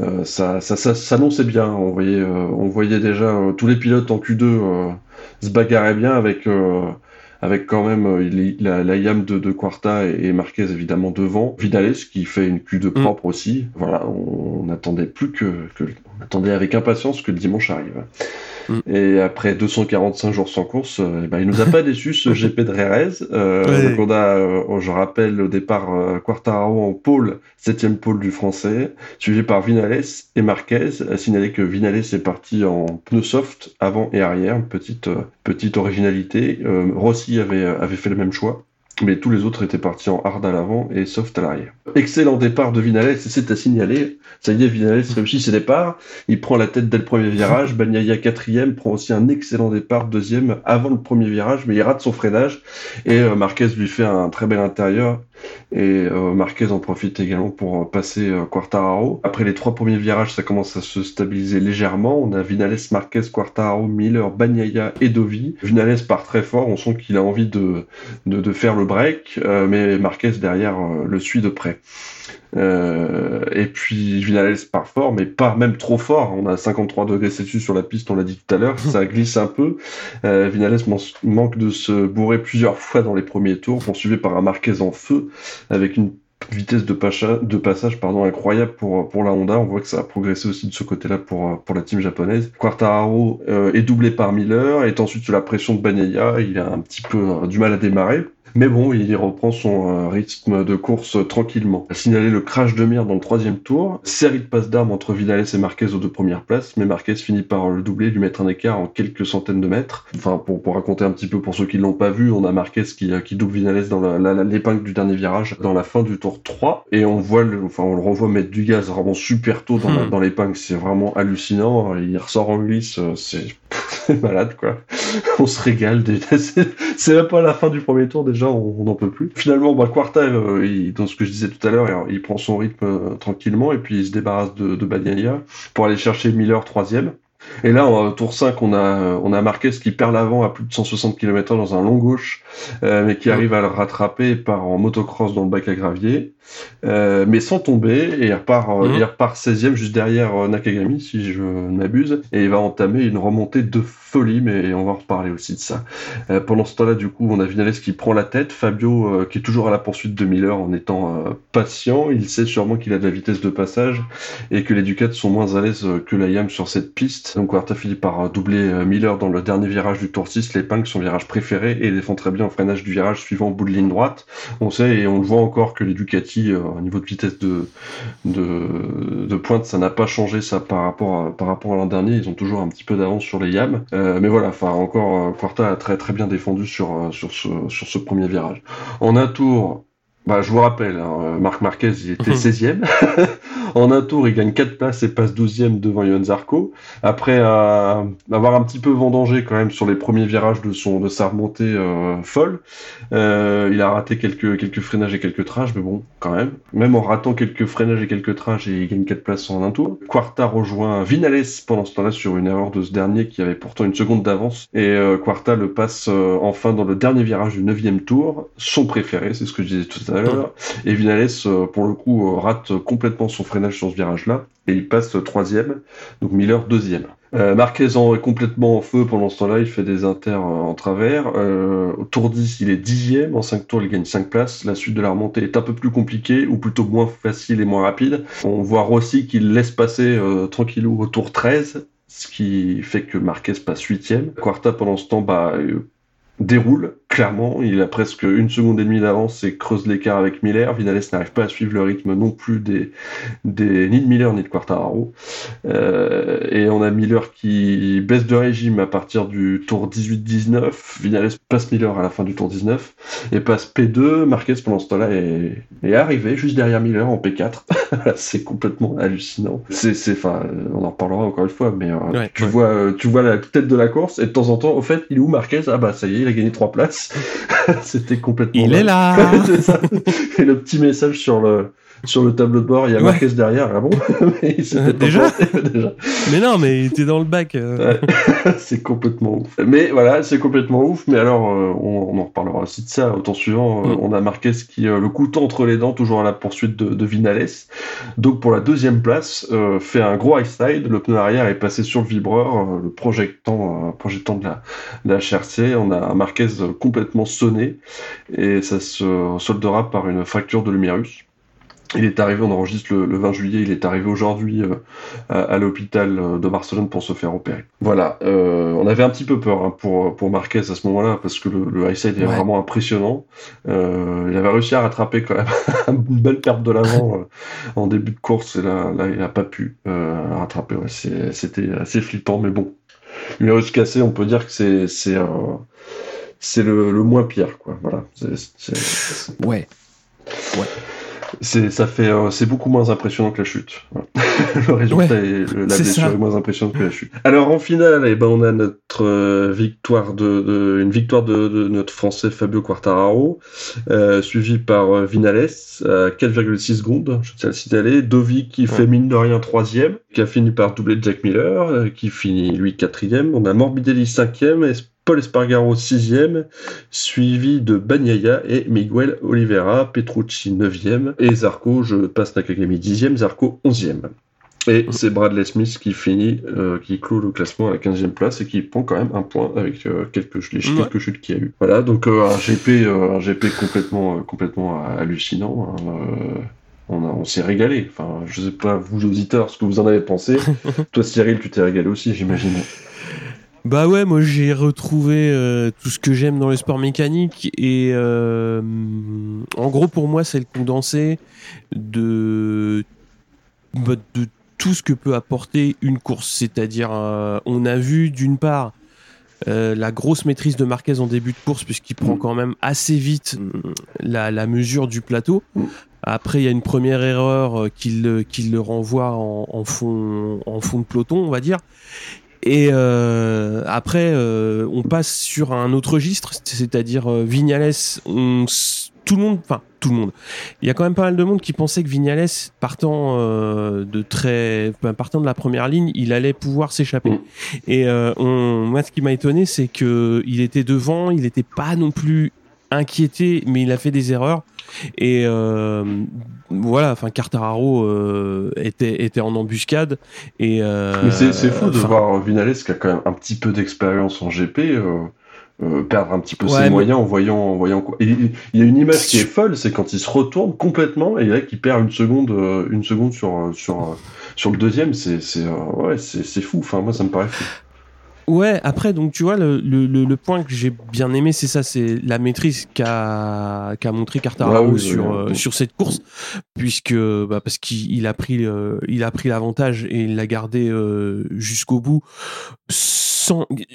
Speaker 2: Euh, ça, ça, ça s'annonçait bien. On voyait, on voyait déjà tous les pilotes en Q2 euh, se bagarraient bien avec, avec quand même euh, il- la, la yam de, de Quarta et, et Marquez évidemment devant. Vidales qui fait une Q2 propre aussi. Voilà, on n'attendait plus que, que, on attendait avec impatience que le dimanche arrive.
Speaker 1: Mm.
Speaker 2: Et après 245 jours sans course, euh, eh ben, il nous a pas déçu ce GP de Rerez. Euh,
Speaker 1: Ouais.
Speaker 2: On a, euh, je rappelle au départ, euh, Quartararo en pôle, septième pôle du français, suivi par Vinales et Marquez. À signaler que Vinales est parti en pneu soft avant et arrière, une petite, petite originalité. Rossi avait, avait fait le même choix. Mais tous les autres étaient partis en hard à l'avant et soft à l'arrière. Excellent départ de Vinales, c'est à signaler. Ça y est, Vinales réussit ses départs. Il prend la tête dès le premier virage. Bagnaia quatrième prend aussi un excellent départ deuxième avant le premier virage, mais il rate son freinage. Et euh, Marquez lui fait un très bel intérieur. Et euh, Marquez en profite également pour euh, passer euh, Quartararo. Après les trois premiers virages, ça commence à se stabiliser légèrement. On a Vinales, Marquez, Quartararo, Miller, Bagnaia et Dovi. Vinales part très fort. On sent qu'il a envie de, faire le break, mais Marquez derrière le suit de près. Et puis Vinales part fort, mais pas même trop fort. On a 53 degrés Celsius sur la piste, on l'a dit tout à l'heure, ça glisse un peu. Vinales manque de se bourrer plusieurs fois dans les premiers tours, poursuivi par un Marquez en feu avec une vitesse de, passage incroyable pour, la Honda. On voit que ça a progressé aussi de ce côté-là pour, la team japonaise. Quartararo euh, est doublé par Miller, et ensuite sous la pression de Bagnaia. Il a un petit peu euh, du mal à démarrer. Mais bon, il reprend son euh, rythme de course tranquillement. A signalé le crash de Mir dans le troisième tour. Série de passes d'armes entre Vinales et Marquez aux deux premières places, mais Marquez finit par le doubler, lui mettre un écart en quelques centaines de mètres. Enfin, pour, pour raconter un petit peu pour ceux qui l'ont pas vu, on a Marquez qui, qui double Vinales dans l'épingle du dernier virage dans la fin du tour 3. Et on voit le, enfin, on le revoit mettre du gaz vraiment super tôt dans, hmm. dans l'épingle. C'est vraiment hallucinant. Il ressort en glisse. C'est malade, quoi. on se régale. C'est même pas la fin du premier tour déjà, on n'en peut plus. Finalement, bah, Quarta, euh, dans ce que je disais tout à l'heure, il prend son rythme euh, tranquillement et puis il se débarrasse de, de pour aller chercher Miller troisième. Et là, en tour 5, on a, on a Marquez qui perd l'avant à plus de 160 km dans un long gauche, euh, mais qui arrive à le rattraper par en motocross dans le bac à gravier, euh, mais sans tomber, et il repart, euh, mhm. il repart 16e juste derrière Nakagami, si je ne m'abuse, et il va entamer une remontée de folie, mais on va en reparler aussi de ça. pendant ce temps-là, du coup, on a Vinales qui prend la tête, Fabio qui est toujours à la poursuite de Miller en étant patient, il sait sûrement qu'il a de la vitesse de passage, et que les Ducats sont moins à l'aise que la Yam sur cette piste, donc Quarta finit par doubler euh, Miller dans le dernier virage du Tour 6, l'épingle son virage préféré et défend très bien au freinage du virage suivant au bout de ligne droite. On sait et on le voit encore que les Ducati euh, au niveau de vitesse de, de, pointe ça n'a pas changé ça par rapport à, par rapport à l'an dernier, ils ont toujours un petit peu d'avance sur les Yam. Euh, mais voilà, enfin encore Quarta a très très bien défendu sur, sur, ce, sur ce premier virage. En un tour, bah, je vous rappelle, hein, Marc Marquez, il était 16e. en un tour, il gagne 4 places et passe 12e devant Johan Zarco. Après euh, avoir un petit peu vendangé quand même sur les premiers virages de, son, de sa remontée euh, folle, euh, il a raté quelques, quelques freinages et quelques trages, mais bon, quand même. Même en ratant quelques freinages et quelques trages, il gagne 4 places en un tour. Quarta rejoint Vinales pendant ce temps-là sur une erreur de ce dernier qui avait pourtant une seconde d'avance. Et Quarta le passe enfin dans le dernier virage du 9e tour, son préféré, c'est ce que je disais tout à l'heure et Vinales, euh, pour le coup, euh, rate complètement son freinage sur ce virage-là. Et il passe troisième. Donc Miller deuxième. Euh, Marquez est complètement en feu pendant ce temps-là, il fait des inters en travers. au tour 10, il est dixième, en 5 tours, il gagne 5 places. La suite de la remontée est un peu plus compliquée, ou plutôt moins facile et moins rapide. On voit Rossi qu'il laisse passer tranquillou au tour 13, ce qui fait que Marquez passe huitième. Quarta, pendant ce temps, bah, déroule clairement. Il a presque une seconde et demie d'avance et creuse l'écart avec Miller. Vinales n'arrive pas à suivre le rythme non plus des, des ni de Miller ni de Quartararo. Euh, et on a Miller qui baisse de régime à partir du tour 18-19. Vinales passe Miller à la fin du tour 19 et passe P2. Marquez pendant ce temps-là est, est arrivé juste derrière Miller en P4. c'est complètement hallucinant. C'est, enfin, on en reparlera encore une fois, mais euh, tu vois, euh, tu vois la tête de la course et de temps en temps, au fait, il est où Marquez? Ah bah ça y est, il a gagné trois places. C'était complètement.
Speaker 1: Il est là.
Speaker 2: Et le petit message sur le sur le tableau de bord, il y a Marquez derrière. Ah bon
Speaker 1: mais déjà, déjà Mais non, mais il était dans le bac. Euh.
Speaker 2: c'est complètement ouf. Mais voilà, c'est complètement ouf. Mais alors, euh, on, en reparlera aussi de ça. Au temps suivant, euh, mm. on a Marquez qui, le couteau entre les dents, toujours à la poursuite de, de Vinales. Donc pour la deuxième place, fait un gros high side. Le pneu arrière est passé sur le vibreur, le projectant, projetant de la, de la HRC. On a Marquez complètement sonné et ça se soldera par une fracture de l'humérus. Il est arrivé, on enregistre le, 20 juillet, il est arrivé aujourd'hui euh, à, l'hôpital euh, de Barcelone pour se faire opérer. Voilà, euh, on avait un petit peu peur hein, pour, pour Marquez à ce moment-là, parce que le, le high side est vraiment impressionnant. il avait réussi à rattraper quand même une belle perte de l'avant en début de course, et là, là il n'a pas pu rattraper. Ouais, C'était assez flippant, mais bon. L'humérus cassé, on peut dire que c'est le, le, moins pire, quoi. Voilà.
Speaker 1: Ouais. Ouais
Speaker 2: ça fait euh, c'est beaucoup moins impressionnant que la chute. le résultat est, la blessure est moins impressionnante que la chute. Alors en finale, eh ben on a notre euh, victoire de, une victoire de, de, notre français Fabio Quartararo, euh, suivi par Vinales à 4,6 secondes. Je tiens à le signaler. Dovi qui fait mine de rien troisième, qui a fini par doubler Jack Miller, qui finit lui quatrième. On a Morbidelli cinquième, Paul Espargaro 6e, suivi de Banyaya et Miguel Oliveira, Petrucci 9e, et Zarco, je passe Nakagami 10e, Zarco 11e. Et c'est Bradley Smith qui finit, euh, qui clôt le classement à la 15e place et qui prend quand même un point avec euh, quelques, les quelques chutes qu'il y a eu. Voilà, donc euh, un GP, un GP complètement, complètement hallucinant. Hein, on, on s'est régalé. Enfin, je sais pas vous auditeurs ce que vous en avez pensé. Toi Cyril, tu t'es régalé aussi, j'imagine.
Speaker 1: Bah ouais, moi j'ai retrouvé tout ce que j'aime dans le sport mécanique et en gros pour moi c'est le condensé de bah, de tout ce que peut apporter une course. C'est-à-dire, euh, on a vu d'une part euh, la grosse maîtrise de Marquez en début de course, puisqu'il prend quand même assez vite mm, la, mesure du plateau. Après, il y a une première erreur euh, qui le, le renvoie en, fond, en fond de peloton, on va dire. Et après, on passe sur un autre registre, c'est-à-dire Vignales, on tout le monde, enfin tout le monde. Il y a quand même pas mal de monde qui pensait que Vignales, partant euh, de très, partant de la première ligne, il allait pouvoir s'échapper. Mm. Et euh, on, moi, ce qui m'a étonné, c'est que il était devant, il n'était pas non plus inquiété, mais il a fait des erreurs. Et euh, voilà, enfin Cartararo était était en embuscade. Et
Speaker 2: mais c'est fou de voir Vignales qui a quand même un petit peu d'expérience en GP. Euh, perdre un petit peu ses moyens en voyant, en voyant quoi. Il y a une image qui est folle, c'est quand il se retourne complètement et là qu'il perd une seconde, euh, une seconde sur euh, sur sur le deuxième, c'est c'est ouais, c'est fou. Enfin moi ça me paraît fou.
Speaker 1: Ouais, après, donc tu vois, le, le, le point que j'ai bien aimé, c'est ça, c'est la maîtrise qu'a qu'a montré Cartararo sur, sur cette course, puisque bah, parce qu'il a pris il a pris l'avantage et il l'a gardé jusqu'au bout. sans,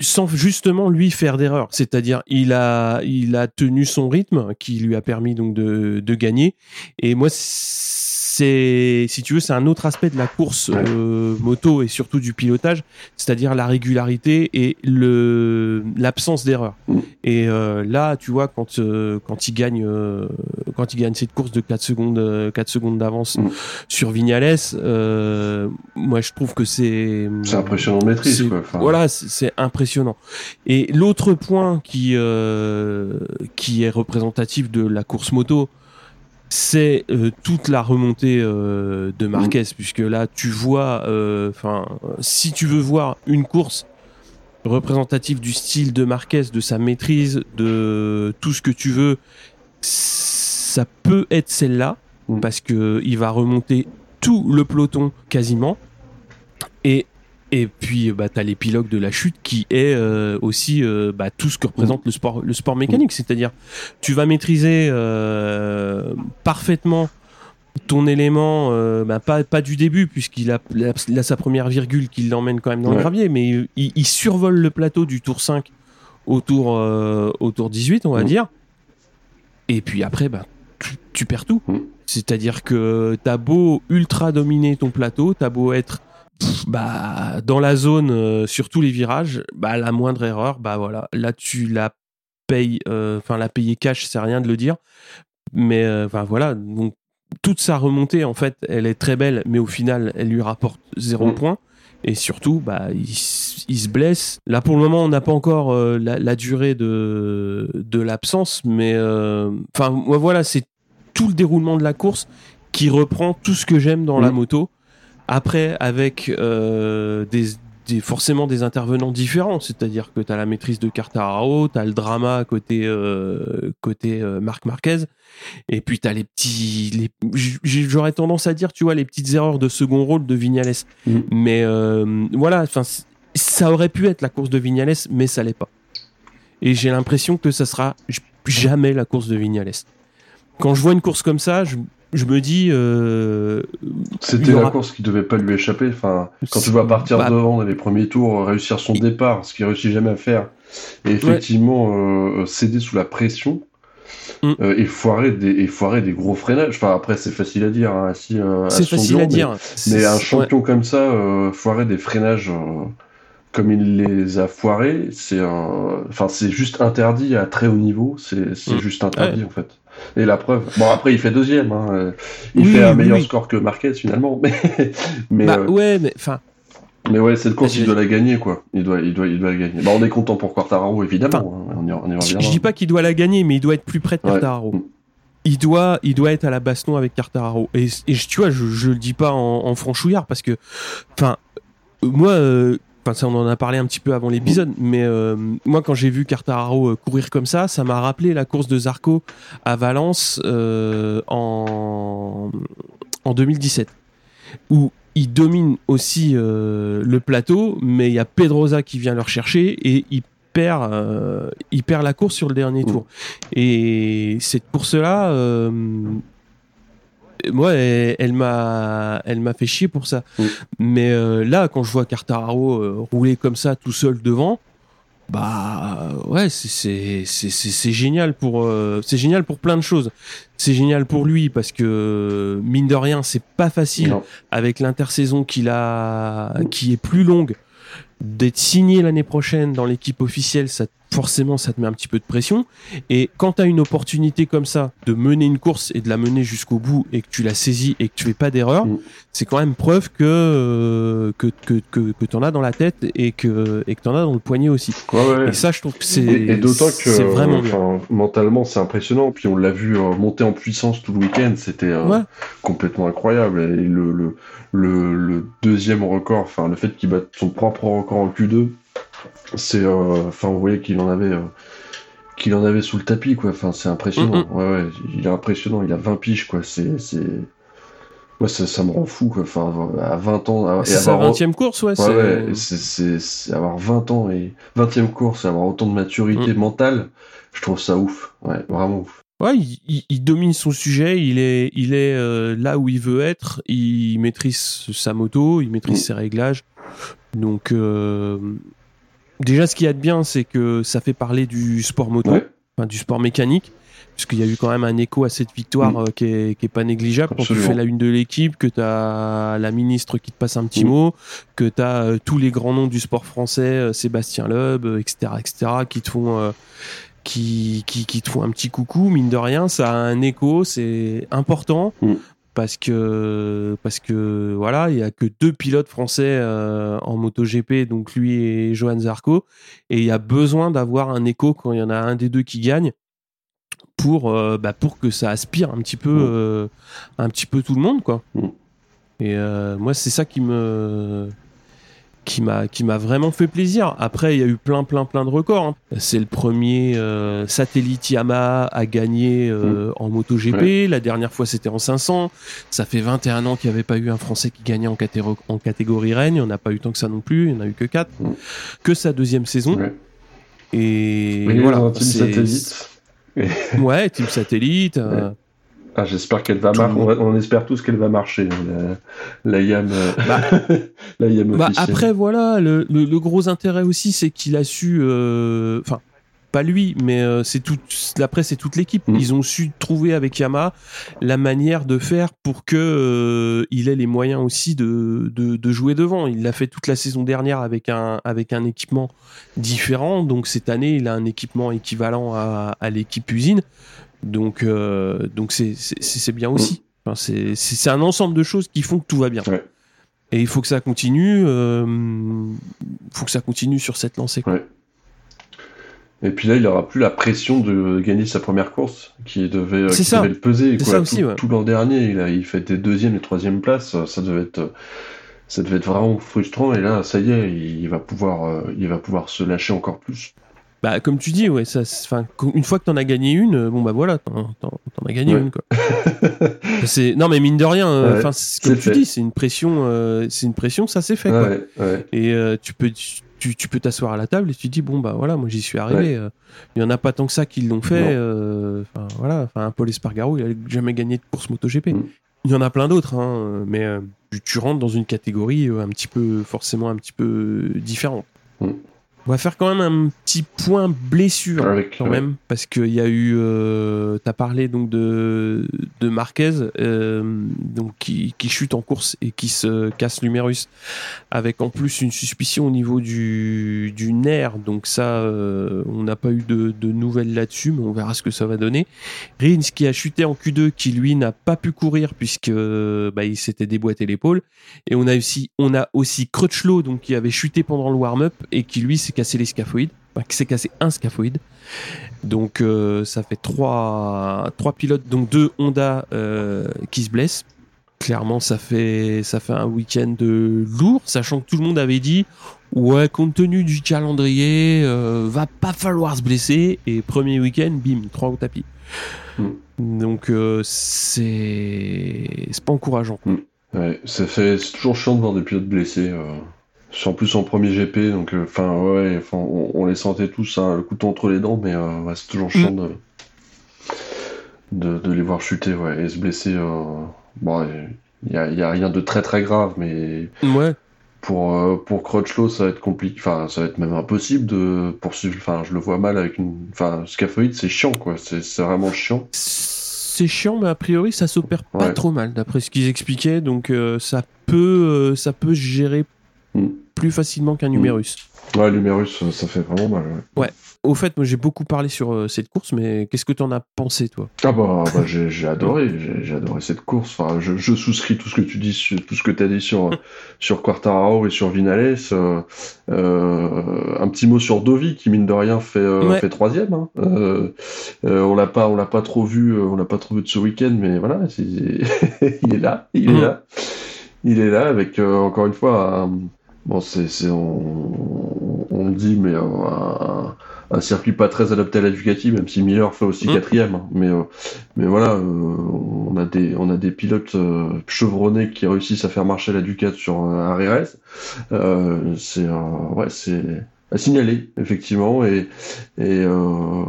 Speaker 1: sans justement lui faire d'erreur. C'est-à-dire, il a, il a tenu son rythme qui lui a permis donc de, de gagner. Et moi, c'est, si tu veux, c'est un autre aspect de la course euh, moto et surtout du pilotage, c'est-à-dire la régularité et le l'absence d'erreur. Mm. Et euh, là, tu vois, quand euh, quand il gagne quand il gagne cette course de 4 secondes 4 secondes d'avance mm. sur Vignales, moi je trouve que c'est
Speaker 2: c'est impressionnant de maîtrise. Quoi.
Speaker 1: Voilà, c'est impressionnant. Et l'autre point qui qui est représentatif de la course moto c'est euh, toute la remontée euh, de Marquez, puisque là, tu vois, euh, enfin, si tu veux voir une course représentative du style de Marquez, de sa maîtrise, de tout ce que tu veux, ça peut être celle-là, mm. parce que il va remonter tout le peloton quasiment. Et et puis, bah, tu as l'épilogue de la chute qui est euh, aussi euh, bah, tout ce que représente le sport, le sport mécanique. C'est-à-dire, tu vas maîtriser euh, parfaitement ton élément, bah, pas, pas du début, puisqu'il a, a, sa première virgule qui l'emmène quand même dans le gravier, mais il, survole le plateau du tour 5 au tour, au tour 18, on va dire. Et puis après, bah, tu, perds tout. C'est-à-dire que t'as beau ultra dominer ton plateau, t'as beau être bah dans la zone euh, sur tous les virages, bah la moindre erreur, bah voilà, là tu la payes, euh, enfin la payer cash, c'est rien de le dire, mais euh, enfin voilà, donc toute sa remontée en fait, elle est très belle, mais au final, elle lui rapporte zéro mm. point. Et surtout, bah, il, se blesse. Là, pour le moment, on n'a pas encore la, durée de, de l'absence, mais enfin, voilà, c'est tout le déroulement de la course qui reprend tout ce que j'aime dans la mm. moto après, avec euh, des, forcément des intervenants différents, c'est-à-dire que tu as la maîtrise de Cartararo, tu as le drama côté, euh, côté euh, Marc Marquez, et puis tu as les petits. J'aurais tendance à dire, tu vois, les petites erreurs de second rôle de Vignales. Mm. Mais voilà, ça aurait pu être la course de Vignales, mais ça l'est pas. Et j'ai l'impression que ça sera jamais la course de Vignales. Quand je vois une course comme ça, je, je me dis. Euh,
Speaker 2: C'était la course qui devait pas lui échapper. Enfin, quand tu vois partir bah, devant dans les premiers tours, réussir son départ, ce qu'il réussit jamais à faire, et effectivement euh, céder sous la pression. Mm. Euh, et, foirer des, et foirer des gros freinages. Enfin, après, c'est facile à dire. Hein,
Speaker 1: c'est facile à dire.
Speaker 2: Mais, un champion comme ça, foirer des freinages comme il les a foirés, c'est enfin, c'est juste interdit à très haut niveau. C'est mm. juste interdit, en fait. Et la preuve. Bon, après, il fait deuxième. Hein. Il fait un meilleur score que Marquez, finalement. Mais,
Speaker 1: mais bah, euh, Ouais, mais enfin.
Speaker 2: Mais ouais, cette course, il doit la gagner, quoi. Il doit, il doit, il doit la gagner. Bah, on est content pour Quartararo, évidemment. Hein. on y, on
Speaker 1: je, dis pas qu'il doit la gagner, mais il doit être plus près de Quartararo. Mm. Il doit, il doit être à la baston avec Quartararo. Et, et tu vois, je, je le dis pas en, en franchouillard parce que, enfin, moi, euh, enfin ça on en a parlé un petit peu avant l'épisode, mais euh, moi quand j'ai vu Quartararo euh, courir comme ça, ça m'a rappelé la course de Zarco à Valence en en 2017 où il domine aussi le plateau, mais il y a Pedrosa qui vient le rechercher et il perd, il perd la course sur le dernier tour. Et cette course-là, moi, elle, m'a, elle m'a fait chier pour ça. Mm. Mais euh, là, quand je vois Cartararo euh, rouler comme ça, tout seul devant, bah ouais, c'est c'est génial pour euh, c'est génial pour plein de choses. C'est génial pour lui parce que mine de rien, c'est pas facile avec l'intersaison qu'il a, qui est plus longue d'être signé l'année prochaine dans l'équipe officielle, ça forcément ça te met un petit peu de pression. Et quand tu as une opportunité comme ça de mener une course et de la mener jusqu'au bout et que tu la saisis et que tu fais pas d'erreur, mm. c'est quand même preuve que euh, que que que, que t'en as dans la tête et que et que t'en as dans le poignet aussi.
Speaker 2: Ouais,
Speaker 1: Et ça, je trouve que c'est
Speaker 2: et, d'autant que c'est vraiment mentalement c'est impressionnant. Puis on l'a vu euh, monter en puissance tout le week-end, c'était euh, complètement incroyable. Et le, le le, le deuxième record, enfin le fait qu'il batte son propre record en Q2 c'est euh, enfin vous voyez qu'il en avait euh, qu'il en avait sous le tapis quoi. Enfin c'est impressionnant. Ouais ouais il est impressionnant. Il a 20 piges quoi. C'est c'est ouais ça, ça, me rend fou quoi. Enfin à 20 ans
Speaker 1: c'est sa 20 course ouais,
Speaker 2: ouais, c'est avoir 20 ans et 20 e course et avoir autant de maturité mm. mentale je trouve ça ouf. Ouais vraiment ouf.
Speaker 1: Ouais, il, il, domine son sujet, il est, il est euh, là où il veut être, il maîtrise sa moto, il maîtrise mm. ses réglages. Donc, euh, Déjà, ce qu'il y a de bien, c'est que ça fait parler du sport moto, enfin, du sport mécanique, puisqu'il y a eu quand même un écho à cette victoire mm. euh, qui, est, qui, est, pas négligeable. Quand tu fais la une de l'équipe, que tu as la ministre qui te passe un petit mm. mot, que tu as euh, tous les grands noms du sport français, euh, Sébastien Loeb, etc., etc., qui te font. qui, qui, qui, te font un petit coucou, mine de rien, ça a un écho, c'est important. Mm parce que parce que voilà, il y a que deux pilotes français euh, en MotoGP, donc lui et Johan Zarco, et il y a besoin d'avoir un écho quand il y en a un des deux qui gagne pour euh, bah, pour que ça aspire un petit peu mm. euh, un petit peu tout le monde quoi. Mm. Et moi c'est ça qui me qui m'a qui m'a vraiment fait plaisir. Après, il y a eu plein plein plein de records. Hein. C'est le premier euh, satellite Yamaha à gagner euh, en MotoGP. La dernière fois, c'était en 500. Ça fait 21 ans qu'il n'y avait pas eu un Français qui gagnait en, en catégorie Règne. On n'a pas eu tant que ça non plus. Il n'y en a eu que 4. Mm. Que sa deuxième saison. Et voilà.
Speaker 2: Team satellite.
Speaker 1: ouais, Team Satellite. Euh,
Speaker 2: ah, j'espère qu'elle va marcher. On, espère tous qu'elle va marcher. La, YAM, euh, bah,
Speaker 1: la YAM bah, Après, voilà, le, le, gros intérêt aussi, c'est qu'il a su. Euh, enfin, pas lui, mais euh, c'est tout. Après, c'est toute l'équipe. Mm. Ils ont su trouver avec Yamaha la manière de faire pour que il ait les moyens aussi de, de, de jouer devant. Il l'a fait toute la saison dernière avec un avec un équipement différent. Donc cette année, il a un équipement équivalent à, à l'équipe usine. Donc, euh, donc c'est, bien aussi. Enfin, c'est, un ensemble de choses qui font que tout va bien. Et il faut que ça continue. Euh, faut que ça continue sur cette lancée.
Speaker 2: Et puis là, il n'aura plus la pression de gagner sa première course, qui devait, euh, qui devait le peser. Quoi. Ça aussi, tout, tout l'an dernier, il, a, il fait des deuxième et troisième places. Ça devait être, ça devait être vraiment frustrant. Et là, ça y est, il va pouvoir, il va pouvoir se lâcher encore plus.
Speaker 1: Bah, comme tu dis, ouais, ça, enfin, une fois que t'en as gagné une, euh, bon bah voilà, t'en, as gagné une quoi. c'est non mais mine de rien, euh, enfin, comme tu dis, c'est une pression, euh, c'est une pression, ça s'est fait quoi. Et tu peux, tu, tu, peux t'asseoir à la table et tu dis bon bah voilà, moi j'y suis arrivé. Il y en a pas tant que ça qui l'ont fait. Enfin voilà, enfin Paul Espargaro, il a jamais gagné de course MotoGP. Mm. Il y en a plein d'autres, hein, mais tu, rentres dans une catégorie un petit peu, forcément un petit peu différente. Mm. On va faire quand même un petit point blessure
Speaker 2: Avec,
Speaker 1: quand même parce qu'il y a eu. Euh, T'as parlé donc de de Marquez euh, donc qui, qui chute en course et qui se casse l'humérus avec en plus une suspicion au niveau du du nerf. Donc ça, euh, on n'a pas eu de, de nouvelles là-dessus, mais on verra ce que ça va donner. Rins qui a chuté en Q2, qui lui n'a pas pu courir puisque bah, il s'était déboîté l'épaule. Et on a aussi on a aussi Crutchlow donc qui avait chuté pendant le warm-up et qui lui s'est cassé les scaphoïdes, enfin, qui s'est cassé un scaphoïde. Donc euh, ça fait trois, trois pilotes, donc deux Honda euh, qui se blessent. Clairement, ça fait, ça fait un week-end lourd, sachant que tout le monde avait dit ouais, compte tenu du calendrier, euh, va pas falloir se blesser. Et premier week-end, bim, trois au tapis. Donc euh, c'est, c'est pas encourageant. quoi.
Speaker 2: Ouais, ça fait, c'est toujours chiant de voir des pilotes blessés. Euh, en plus en premier GP, donc euh, enfin ouais, on, on les sentait tous hein, le couteau entre les dents, mais euh, ouais, c'est toujours chiant de, de de les voir chuter, ouais, et se blesser. euh, bon, il y a, y a rien de très très grave, mais
Speaker 1: Ouais,
Speaker 2: pour pour Crutchlow, ça va être compliqué, enfin ça va être même impossible de poursuivre. Enfin, je le vois mal avec une, enfin scaphoïde, c'est chiant quoi, c'est vraiment chiant.
Speaker 1: c'est chiant, mais a priori ça s'opère pas trop mal d'après ce qu'ils expliquaient, donc ça peut, ça peut se gérer
Speaker 2: Mm.
Speaker 1: plus facilement qu'un numérus.
Speaker 2: Ouais, l'humérus, ça fait vraiment mal. ouais.
Speaker 1: Au fait, moi j'ai beaucoup parlé sur euh, cette course, mais qu'est-ce que t'en as pensé toi?
Speaker 2: Ah bah, bah, j'ai adoré, j'ai adoré cette course. Enfin, je, je souscris tout ce que tu dis, sur, tout ce que tu as dit sur sur Quartararo et sur Vinales. Euh, euh, un petit mot sur Dovi qui mine de rien fait
Speaker 1: Ouais.
Speaker 2: fait troisième. Hein. On l'a pas on l'a pas trop vu, on l'a pas trop vu de ce week-end, mais voilà, il est là, il est
Speaker 1: Mhm.
Speaker 2: là, il est là avec encore une fois. un- bon, c'est c'est on, on le dit, mais euh, un, un circuit pas très adapté à la Ducati, même si Miller fait aussi
Speaker 1: Mhm.
Speaker 2: quatrième. hein. Mais euh, mais voilà, euh, on a des on a des pilotes euh, chevronnés qui réussissent à faire marcher la Ducati sur un. Euh, c'est euh, ouais, c'est à signaler effectivement et et euh,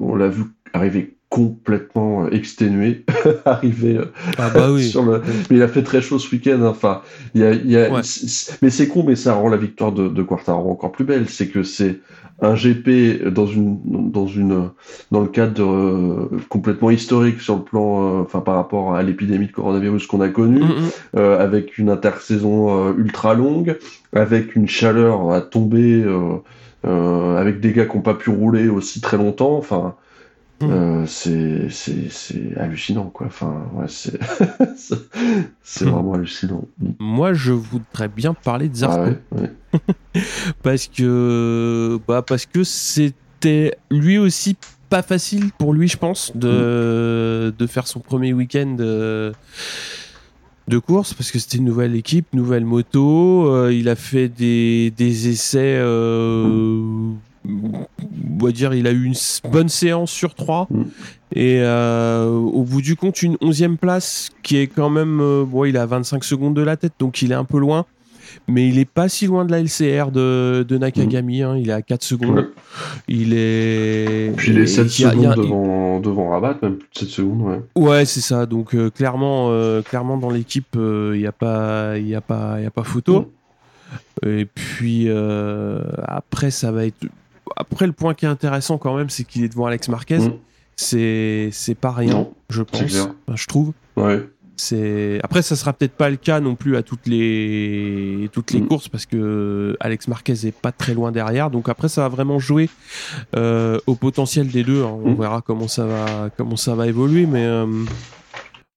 Speaker 2: on l'a vu arriver complètement exténué, arriver euh,
Speaker 1: Ah bah oui.
Speaker 2: sur le... Mais il a fait très chaud ce week-end. hein. Enfin, il y a, il y a...
Speaker 1: Ouais.
Speaker 2: c'est- c'est- mais c'est con, mais ça rend la victoire de, de Quartaro encore plus belle. C'est que c'est un GP dans une dans une dans le cadre euh, complètement historique sur le plan, euh, enfin par rapport à l'épidémie de coronavirus qu'on a connue,
Speaker 1: Mm, mm.
Speaker 2: euh, avec une intersaison euh, ultra longue, avec une chaleur à tomber, euh, euh, avec des gars qui n'ont pas pu rouler aussi très longtemps. Enfin,
Speaker 1: Mhm.
Speaker 2: euh, c'est hallucinant quoi. Enfin, ouais, c'est
Speaker 1: Mhm.
Speaker 2: vraiment hallucinant.
Speaker 1: Moi, je voudrais bien parler de Zarco
Speaker 2: Ah ouais, ouais.
Speaker 1: parce que bah parce que c'était lui aussi pas facile pour lui, je pense, de de faire son premier week-end. euh, de course parce que c'était une nouvelle équipe, nouvelle moto. euh, il a fait des, des essais. euh, on va dire, il a eu une bonne séance sur trois.
Speaker 2: Mm.
Speaker 1: Et euh, au bout du compte, une onzième place qui est quand même. euh, bon, il a 25 secondes de la tête, donc il est un peu loin. Mais il est pas si loin de la LCR de, de Nakagami. hein, il est à 4 secondes.
Speaker 2: Ouais.
Speaker 1: Il est.
Speaker 2: Puis les 7
Speaker 1: il y a-
Speaker 2: secondes devant, devant Rabat, même plus de 7 secondes, ouais.
Speaker 1: Ouais, c'est ça. Donc euh, clairement, clairement dans l'équipe, il n'y a pas, il y a pas, il y a pas photo. Et puis après, ça va être. Après, le point qui est intéressant quand même, c'est qu'il est devant Alex Marquez.
Speaker 2: Mm.
Speaker 1: C'est, c'est pas rien,
Speaker 2: Non,
Speaker 1: je pense. Enfin, je trouve.
Speaker 2: Ouais.
Speaker 1: C'est après ça sera peut-être pas le cas non plus à toutes les toutes les
Speaker 2: Mm.
Speaker 1: courses parce que Alex Marquez est pas très loin derrière donc après ça va vraiment jouer euh, au potentiel des deux hein. on
Speaker 2: Mm.
Speaker 1: verra comment ça va comment ça va évoluer mais euh,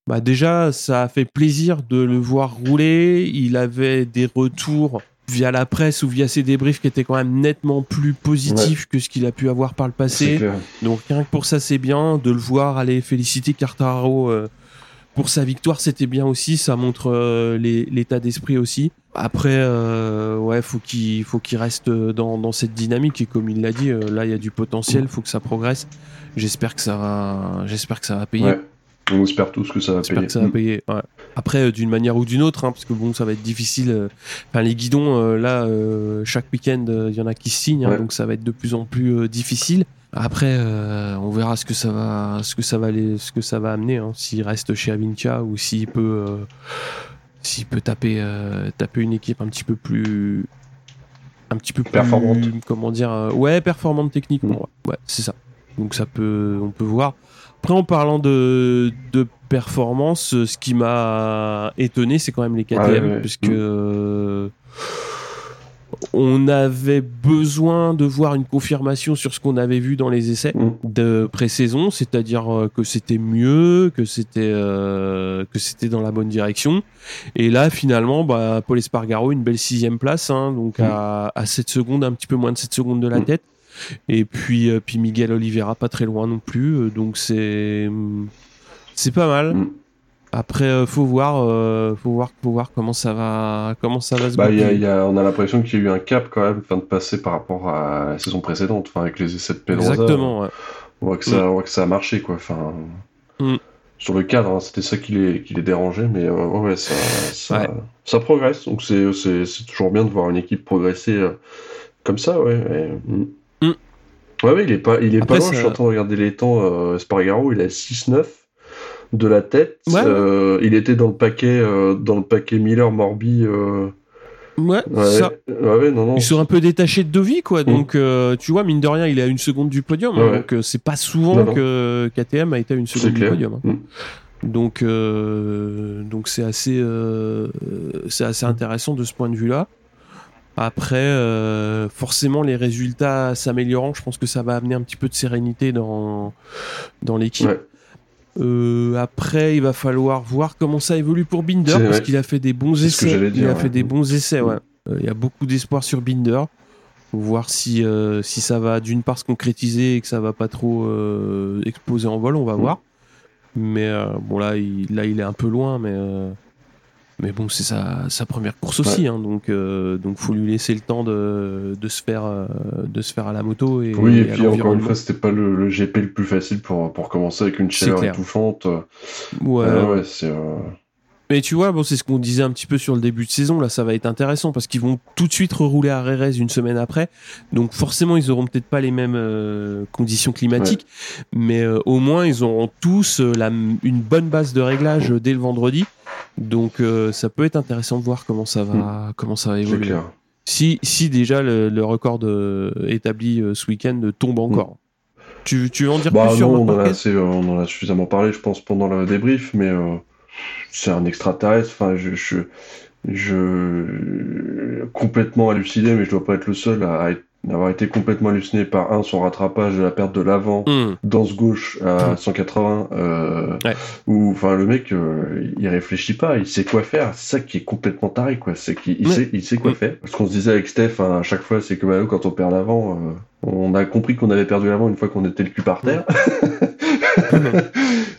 Speaker 1: bah déjà ça a fait plaisir de le voir rouler il avait des retours via la presse ou via ses débriefs qui étaient quand même nettement plus positifs que ce qu'il a pu avoir par le passé donc rien que pour ça, c'est bien de le voir aller féliciter Cartararo euh, pour sa victoire, c'était bien aussi. Ça montre euh, l'état d'esprit aussi. Après, euh, ouais, faut qu'il faut qu'il reste dans, dans cette dynamique et comme il l'a dit, euh, là il y a du potentiel, faut que ça progresse. J'espère que ça va, j'espère que ça va payer.
Speaker 2: Ouais. On espère tous que ça va
Speaker 1: J'espère
Speaker 2: payer.
Speaker 1: que ça va
Speaker 2: Mm.
Speaker 1: payer. ouais. Après, euh, d'une manière ou d'une autre, hein, parce que bon, ça va être difficile. euh, Enfin, les guidons, euh, là, chaque week-end, il y en a qui signent, hein,
Speaker 2: Ouais.
Speaker 1: donc ça va être de plus en plus difficile. Après, euh, on verra ce que ça va, ce que ça va, aller- ce que ça va amener. hein, s'il reste chez Avinca ou s'il peut, euh, s'il peut taper, euh, taper une équipe un petit peu plus, un petit peu plus
Speaker 2: Performante.
Speaker 1: comment dire euh, ouais performante techniquement
Speaker 2: Mm.
Speaker 1: ouais, Ouais, c'est ça donc ça peut on peut voir après en parlant de, de performance ce qui m'a étonné c'est quand même les KTM
Speaker 2: Ah ouais, ouais.
Speaker 1: puisque on avait besoin de voir une confirmation sur ce qu'on avait vu dans les essais
Speaker 2: Mm.
Speaker 1: de pré-saison, c'est-à-dire euh, que c'était mieux, que c'était euh, que c'était dans la bonne direction. Et là, finalement, bah, Paul Espargaro, une belle sixième place, hein, donc
Speaker 2: Mm.
Speaker 1: à, à 7 secondes, un petit peu moins de 7 secondes de la
Speaker 2: Mm.
Speaker 1: tête. Et puis, euh, puis Miguel Oliveira, pas très loin non plus. euh, donc c'est c'est pas mal.
Speaker 2: Mm.
Speaker 1: Après, euh, faut voir, euh, faut voir, faut voir comment ça va, comment ça va se
Speaker 2: Bah, y a- y on a l'impression qu'il y a eu un cap quand même, fin de passer par rapport à la saison précédente, enfin avec les essais de Pedrosa.
Speaker 1: Exactement. ouais.
Speaker 2: On voit que ça, on voit que ça a marché quoi. Enfin,
Speaker 1: Mm.
Speaker 2: sur le cadre, hein, c'était ça qui les, qui les dérangeait, mais euh, ouais, ouais, ça, ça,
Speaker 1: Ouais.
Speaker 2: ça progresse. Donc c'est, toujours bien de voir une équipe progresser euh, comme ça, ouais. Mm.
Speaker 1: Mm.
Speaker 2: Ouais, ouais, il est pas, il est
Speaker 1: Après,
Speaker 2: pas loin. Je suis en train de regarder les temps. Euh, Espargaro, il a 6-9 de la tête.
Speaker 1: Ouais.
Speaker 2: Euh, il était dans le paquet, euh, dans le paquet Miller Morbi. Euh,
Speaker 1: Ouais,
Speaker 2: ouais,
Speaker 1: ça.
Speaker 2: ouais, non, non.
Speaker 1: Ils sont un peu détachés de Dovi, quoi. Donc, euh, tu vois, mine de rien, il est à une seconde du podium. hein.
Speaker 2: Ouais,
Speaker 1: donc, c'est pas souvent
Speaker 2: Non,
Speaker 1: que KTM a été à une seconde du podium. hein.
Speaker 2: Mm.
Speaker 1: Donc, euh, donc c'est assez, euh, c'est assez intéressant de ce point de vue-là. Après, euh, forcément, les résultats s'améliorant, je pense que ça va amener un petit peu de sérénité dans dans l'équipe.
Speaker 2: Ouais.
Speaker 1: Euh, après, il va falloir voir comment ça évolue pour Binder parce
Speaker 2: ouais.
Speaker 1: qu'il a fait des bons essais. il a
Speaker 2: ouais.
Speaker 1: fait des bons essais.
Speaker 2: Mm.
Speaker 1: Ouais. Euh, Il y a beaucoup d'espoir sur Binder. Faut voir si euh, si ça va d'une part se concrétiser et que ça va pas trop exploser en vol. On va
Speaker 2: Mm.
Speaker 1: voir. Mais bon là, il, là, il est un peu loin, mais mais bon, c'est sa, sa première course aussi, hein, donc euh, donc faut lui laisser le temps de, de se faire euh, de se faire à la moto et
Speaker 2: Oui, et puis encore une fois, c'était pas le, le GP le plus facile pour, pour commencer avec une chaleur étouffante.
Speaker 1: Ouais, ouais.
Speaker 2: c'est. euh,
Speaker 1: Mais tu vois, bon, c'est ce qu'on disait un petit peu sur le début de saison. Là, ça va être intéressant parce qu'ils vont tout de suite rerouler à Rérez une semaine après. Donc forcément, ils auront peut-être pas les mêmes euh, conditions climatiques, mais euh, au moins ils auront tous euh, la, une bonne base de réglage euh, dès le vendredi. Donc euh, ça peut être intéressant de voir comment ça va, comment ça va évoluer.
Speaker 2: clair.
Speaker 1: Si, si déjà le, le record de- établi euh, ce week-end tombe encore. Tu, tu veux en dire
Speaker 2: Bah
Speaker 1: plus sur
Speaker 2: on en, a
Speaker 1: Marquez
Speaker 2: assez, euh, on en a suffisamment parlé, je pense, pendant le débrief, mais euh, c'est un extraterrestre. Enfin, je, je, je complètement halluciné, mais je dois pas être le seul à, être- avoir été complètement halluciné par un son rattrapage de la perte de l'avant.
Speaker 1: Hum,
Speaker 2: danse gauche à
Speaker 1: Mm.
Speaker 2: 180 euh,
Speaker 1: Ouais.
Speaker 2: où enfin le mec euh, il réfléchit pas il sait quoi faire c'est ça qui est complètement taré quoi c'est qu'il il
Speaker 1: Ouais.
Speaker 2: sait il sait quoi
Speaker 1: Mm.
Speaker 2: faire ce qu'on se disait avec Steph hein, à chaque fois c'est que bah, quand on perd l'avant euh, on a compris qu'on avait perdu l'avant une fois qu'on était le cul par terre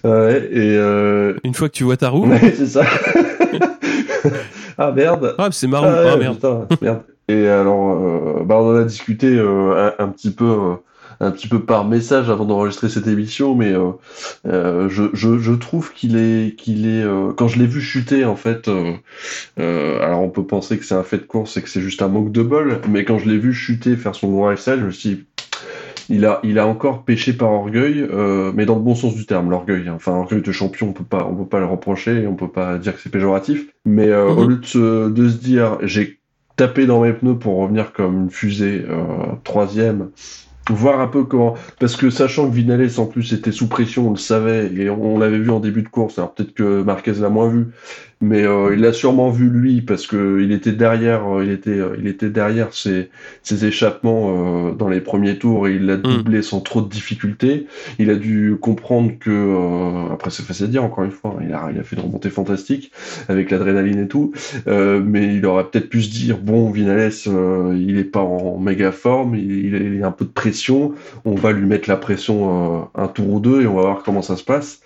Speaker 2: ouais et euh...
Speaker 1: Une fois que tu vois ta roue,
Speaker 2: ouais, c'est ça ah merde
Speaker 1: ah, c'est marrant.
Speaker 2: ah,
Speaker 1: Ah,
Speaker 2: ouais,
Speaker 1: merde.
Speaker 2: putain, merde. Et alors, euh, bah, on en a discuté euh, un, un petit peu, euh, un petit peu par message avant d'enregistrer cette émission, mais euh, euh, je, je, je trouve qu'il est, qu'il est, euh, quand je l'ai vu chuter en fait, alors on peut penser que c'est un fait de course et que c'est juste un manque de bol, mais quand je l'ai vu chuter, faire son gros essai, je me suis dit, il a, il a encore péché par orgueil, mais dans le bon sens du terme, l'orgueil. hein. Enfin, orgueil de champion, on peut pas, on peut pas le reprocher, on peut pas dire que c'est péjoratif. Mais
Speaker 1: Mhm.
Speaker 2: au lieu de se dire, j'ai tapé dans mes pneus pour revenir comme une fusée euh, troisième, voir un peu comment, parce que sachant que Vinales en plus était sous pression, on le savait et on l'avait vu en début de course. Alors peut-être que Marquez l'a moins vu, mais euh, il l'a sûrement vu lui parce que il était derrière, euh, il était, euh, il était derrière ses, ses échappements euh, dans les premiers tours et il l'a doublé sans trop de difficultés. Il a dû comprendre que, euh, après c'est facile à dire encore une fois, hein, il a, il a fait une remontée fantastique avec l'adrénaline et tout, euh, mais il aurait peut-être pu se dire bon Vinales, euh, il est pas en méga forme, il, il a un peu de pression, on va lui mettre la pression euh, un tour ou deux et on va voir comment ça se passe.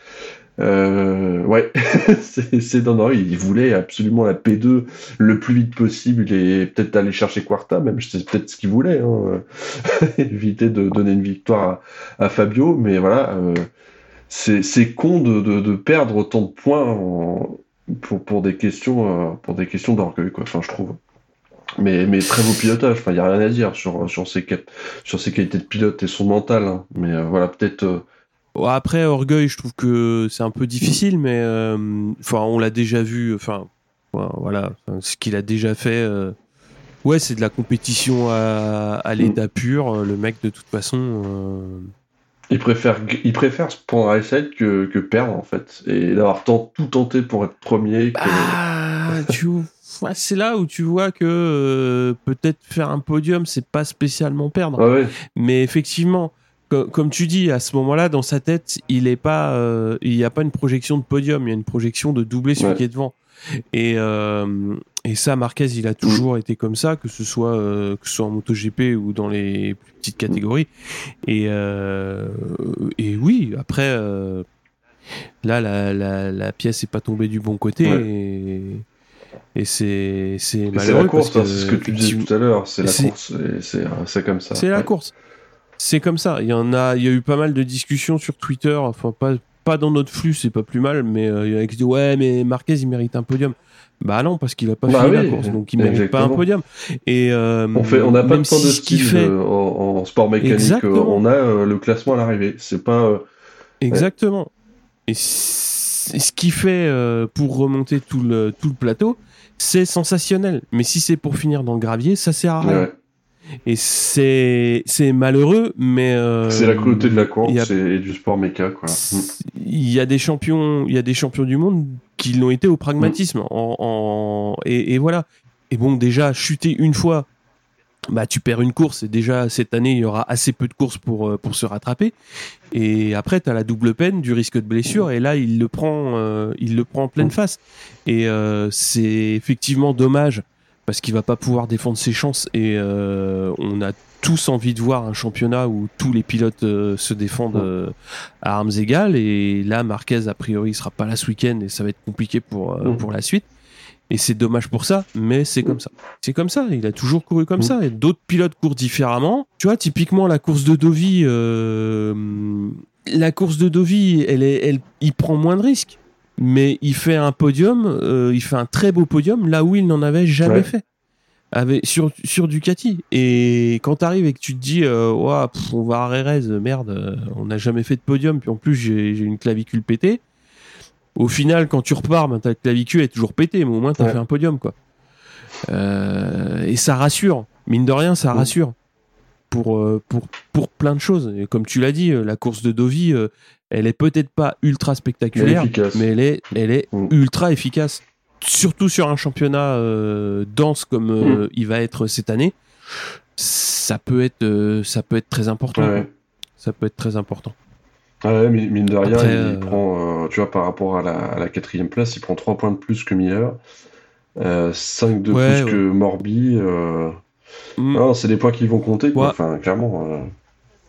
Speaker 2: Euh, ouais, c'est non, non, il voulait absolument la P2 le plus vite possible et peut-être aller chercher Quarta, même c'est peut-être ce qu'il voulait, hein, éviter de donner une victoire à, Fabio, mais voilà, euh, c'est con de, de, de perdre autant de points pour, pour des questions, euh, pour des questions d'orgueil, quoi. Enfin, je trouve. Mais, mais très beau pilotage. Enfin, il y a rien à dire sur sur ses sur ses qualités de pilote et son mental. hein. Mais voilà, peut-être. Euh,
Speaker 1: Après, Orgueil, je trouve que c'est un peu difficile, mais euh, enfin, on l'a déjà vu. Enfin, voilà, ce qu'il a déjà fait, euh, Ouais, c'est de la compétition à, à l'état pur. Le mec, de toute façon. euh,
Speaker 2: Il préfère, il préfère se prendre à essai que, que perdre, en fait. Et d'avoir tant- tout tenté pour être premier. que-
Speaker 1: Ah, tu c'est là où tu vois que euh, peut-être faire un podium, c'est pas spécialement perdre.
Speaker 2: Ouais.
Speaker 1: Mais effectivement, co- comme tu dis, à ce moment-là, dans sa tête, il est pas, euh, il n'y a pas une projection de podium, il y a une projection de doubler celui
Speaker 2: Ouais.
Speaker 1: qui est devant. Et, euh, et ça, Marquez, il a toujours été comme ça, que ce soit euh, que ce soit en MotoGP ou dans les plus petites catégories. Et et oui, après, là, la, la, la pièce est pas tombée du bon côté.
Speaker 2: Ouais.
Speaker 1: Et, et c'est
Speaker 2: Et C'est
Speaker 1: malheureux
Speaker 2: la course, hein, c'est ce que tu disais tout à l'heure. C'est la course. C'est comme ça.
Speaker 1: c'est la course. C'est comme ça. Il y en a, il y a eu pas mal de discussions sur Twitter. Enfin, pas, pas dans notre flux, c'est pas plus mal, mais euh, il y en a qui disent ouais, mais Marquez il mérite un podium. Bah non, parce qu'il a pas
Speaker 2: Bah
Speaker 1: fini
Speaker 2: oui,
Speaker 1: la course, donc il mérite pas un podium. Et euh,
Speaker 2: On fait, on n'a pas de
Speaker 1: si
Speaker 2: de
Speaker 1: ce qu'il
Speaker 2: style
Speaker 1: fait,
Speaker 2: euh, en, en sport mécanique.
Speaker 1: Exactement.
Speaker 2: On a euh, le classement à l'arrivée. C'est pas.
Speaker 1: exactement. Et ce qu'il fait pour remonter tout le tout le plateau, c'est sensationnel. Mais si c'est pour finir dans le gravier, ça sert à rien.
Speaker 2: ouais.
Speaker 1: Et c'est c'est malheureux, mais euh,
Speaker 2: C'est la cruauté de la course
Speaker 1: a-
Speaker 2: et du sport méca. Mm.
Speaker 1: il y a des champions, il y a des champions du monde qui l'ont été au pragmatisme. En, en- et, et voilà. Et bon, déjà chuter une fois, bah tu perds une course. Et déjà cette année, il y aura assez peu de courses pour euh, pour se rattraper. Et après, tu as la double peine du risque de blessure. Et là, il le prend, euh, il le prend en pleine face. Et euh, c'est effectivement dommage parce qu'il va pas pouvoir défendre ses chances. Et euh, on a tous envie de voir un championnat où tous les pilotes euh, se défendent euh, à armes égales. Et là, Marquez, a priori, il sera pas là ce week-end et ça va être compliqué pour,
Speaker 2: Mm.
Speaker 1: pour la suite. Et c'est dommage pour ça, mais c'est comme ça. C'est comme ça, il a toujours couru comme
Speaker 2: Mm.
Speaker 1: ça. Et d'autres pilotes courent différemment. Tu vois, typiquement, la course de Dovi, euh, la course de Dovi, elle est, elle, il prend moins de risques. Mais il fait un podium, euh, il fait un très beau podium là où il n'en avait jamais
Speaker 2: Ouais.
Speaker 1: fait. Avec, sur, sur Ducati. Et quand t'arrives et que tu te dis, euh, pff, on va à Rérez, merde, euh, on n'a jamais fait de podium, puis en plus j'ai une clavicule pétée. Au final, quand tu repars, ben, ta clavicule est toujours pétée, mais au moins t'as
Speaker 2: Ouais.
Speaker 1: fait un podium, quoi. Euh, et ça rassure. Mine de rien, ça rassure. Pour, euh, pour, pour plein de choses. Et comme tu l'as dit, euh, la course de Dovi, euh, elle est peut-être pas ultra spectaculaire, mais elle est, elle est
Speaker 2: Mm.
Speaker 1: ultra efficace. Surtout sur un championnat euh, dense comme euh,
Speaker 2: Mm.
Speaker 1: il va être cette année, ça peut être, euh, ça peut être très important.
Speaker 2: Ouais.
Speaker 1: Ça peut être très important.
Speaker 2: Ah ouais, mine de rien,
Speaker 1: Après,
Speaker 2: il prend, tu vois, par rapport à la, à la quatrième place, il prend 3 points de plus que Miller, euh, 5 de
Speaker 1: Ouais,
Speaker 2: plus que Morbi.
Speaker 1: Mm.
Speaker 2: non, c'est des points qui vont compter, quoi.
Speaker 1: Ouais.
Speaker 2: Enfin, clairement. euh,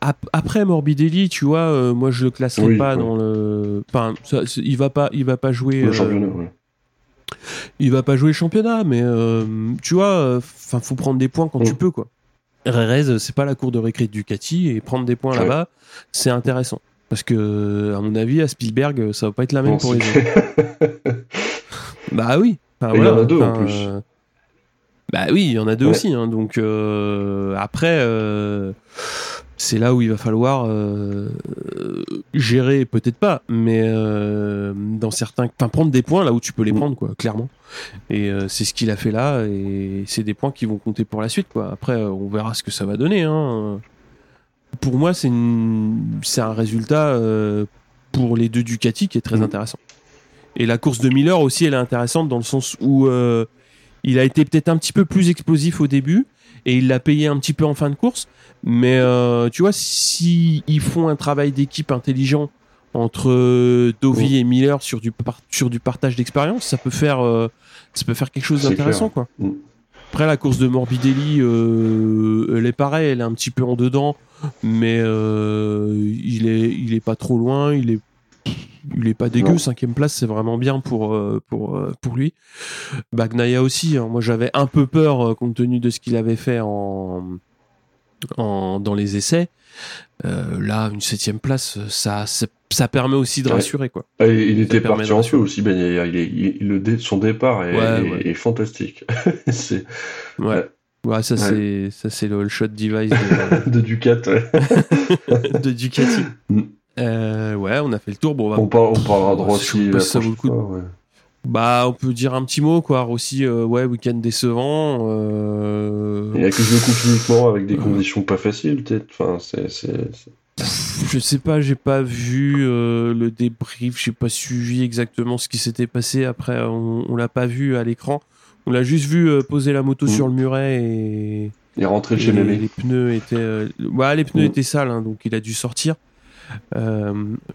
Speaker 1: Ap- Après Morbidelli, tu vois, euh, moi je le classerai
Speaker 2: Oui,
Speaker 1: pas
Speaker 2: ouais.
Speaker 1: dans le. Enfin, ça- il va pas, il va pas jouer.
Speaker 2: le
Speaker 1: euh,
Speaker 2: championnat, ouais.
Speaker 1: il va pas jouer le championnat, mais euh, tu vois, enfin, faut prendre des points quand
Speaker 2: Mm.
Speaker 1: tu peux, quoi. Rerez, c'est pas la cour de récré de Ducati et prendre des points
Speaker 2: Ouais.
Speaker 1: là-bas, c'est intéressant. Parce que, à mon avis, à Spielberg, ça va pas être la même pour les autres. Bah oui. Enfin,
Speaker 2: Et il y en a
Speaker 1: voilà,
Speaker 2: deux, en plus.
Speaker 1: Bah oui, il y en a deux
Speaker 2: Ouais.
Speaker 1: aussi. hein, donc euh, après, euh, c'est là où il va falloir euh, gérer, peut-être pas, mais euh, dans certains, enfin prendre des points là où tu peux les
Speaker 2: Mm.
Speaker 1: prendre, quoi, clairement. Et euh, c'est ce qu'il a fait là, et c'est des points qui vont compter pour la suite, quoi. Après, euh, on verra ce que ça va donner. Hein. Pour moi, c'est une... c'est un résultat euh, pour les deux Ducati qui est très
Speaker 2: Mm.
Speaker 1: intéressant. Et la course de Miller aussi, elle est intéressante dans le sens où euh, il a été peut-être un petit peu plus explosif au début et il l'a payé un petit peu en fin de course. Mais euh, tu vois, si ils font un travail d'équipe intelligent entre euh, Dovi et Miller sur du, sur du partage d'expérience, ça peut faire euh, ça peut faire quelque chose d'intéressant quoi.
Speaker 2: Mm.
Speaker 1: Après la course de Morbidelli, euh, elle est pareille, elle est un petit peu en dedans, mais euh, il est il est pas trop loin, il est il est pas dégueu, cinquième place c'est vraiment bien pour euh, pour euh, pour lui. Bagnaia aussi, hein. moi j'avais un peu peur euh, compte tenu de ce qu'il avait fait en, en dans les essais. Euh, là une septième place, ça ça, ça permet aussi de rassurer quoi.
Speaker 2: Ah, il il était
Speaker 1: permet
Speaker 2: parti
Speaker 1: de
Speaker 2: en
Speaker 1: rassurer.
Speaker 2: feu aussi, Ben. Il est, il, le son départ est,
Speaker 1: Ouais,
Speaker 2: est-
Speaker 1: ouais.
Speaker 2: est fantastique. c'est
Speaker 1: Ouais.
Speaker 2: Ouais.
Speaker 1: Ça c'est ça c'est le shot device de,
Speaker 2: de Ducat.
Speaker 1: de Ducati.
Speaker 2: Mm.
Speaker 1: Euh, ouais, on a fait le tour. Bon, on va
Speaker 2: On, par- on parlera de Rossi
Speaker 1: pas
Speaker 2: la
Speaker 1: si ça vaut le coup
Speaker 2: ouais.
Speaker 1: Bah, on peut dire un petit mot, quoi. Aussi, euh, ouais, week-end décevant. Euh...
Speaker 2: Il y a que je coupe uniquement avec des conditions pas faciles, peut-être. Enfin, c'est,
Speaker 1: Je sais pas, j'ai pas vu euh, le débrief, j'ai pas suivi exactement ce qui s'était passé. Après, on, on l'a pas vu à l'écran. On l'a juste vu euh, poser la moto
Speaker 2: Mm.
Speaker 1: sur le muret et, et
Speaker 2: chez
Speaker 1: les,
Speaker 2: Mémé.
Speaker 1: les pneus étaient, euh, ouais, les pneus
Speaker 2: Mm.
Speaker 1: étaient sales, hein, donc il a dû sortir. Euh,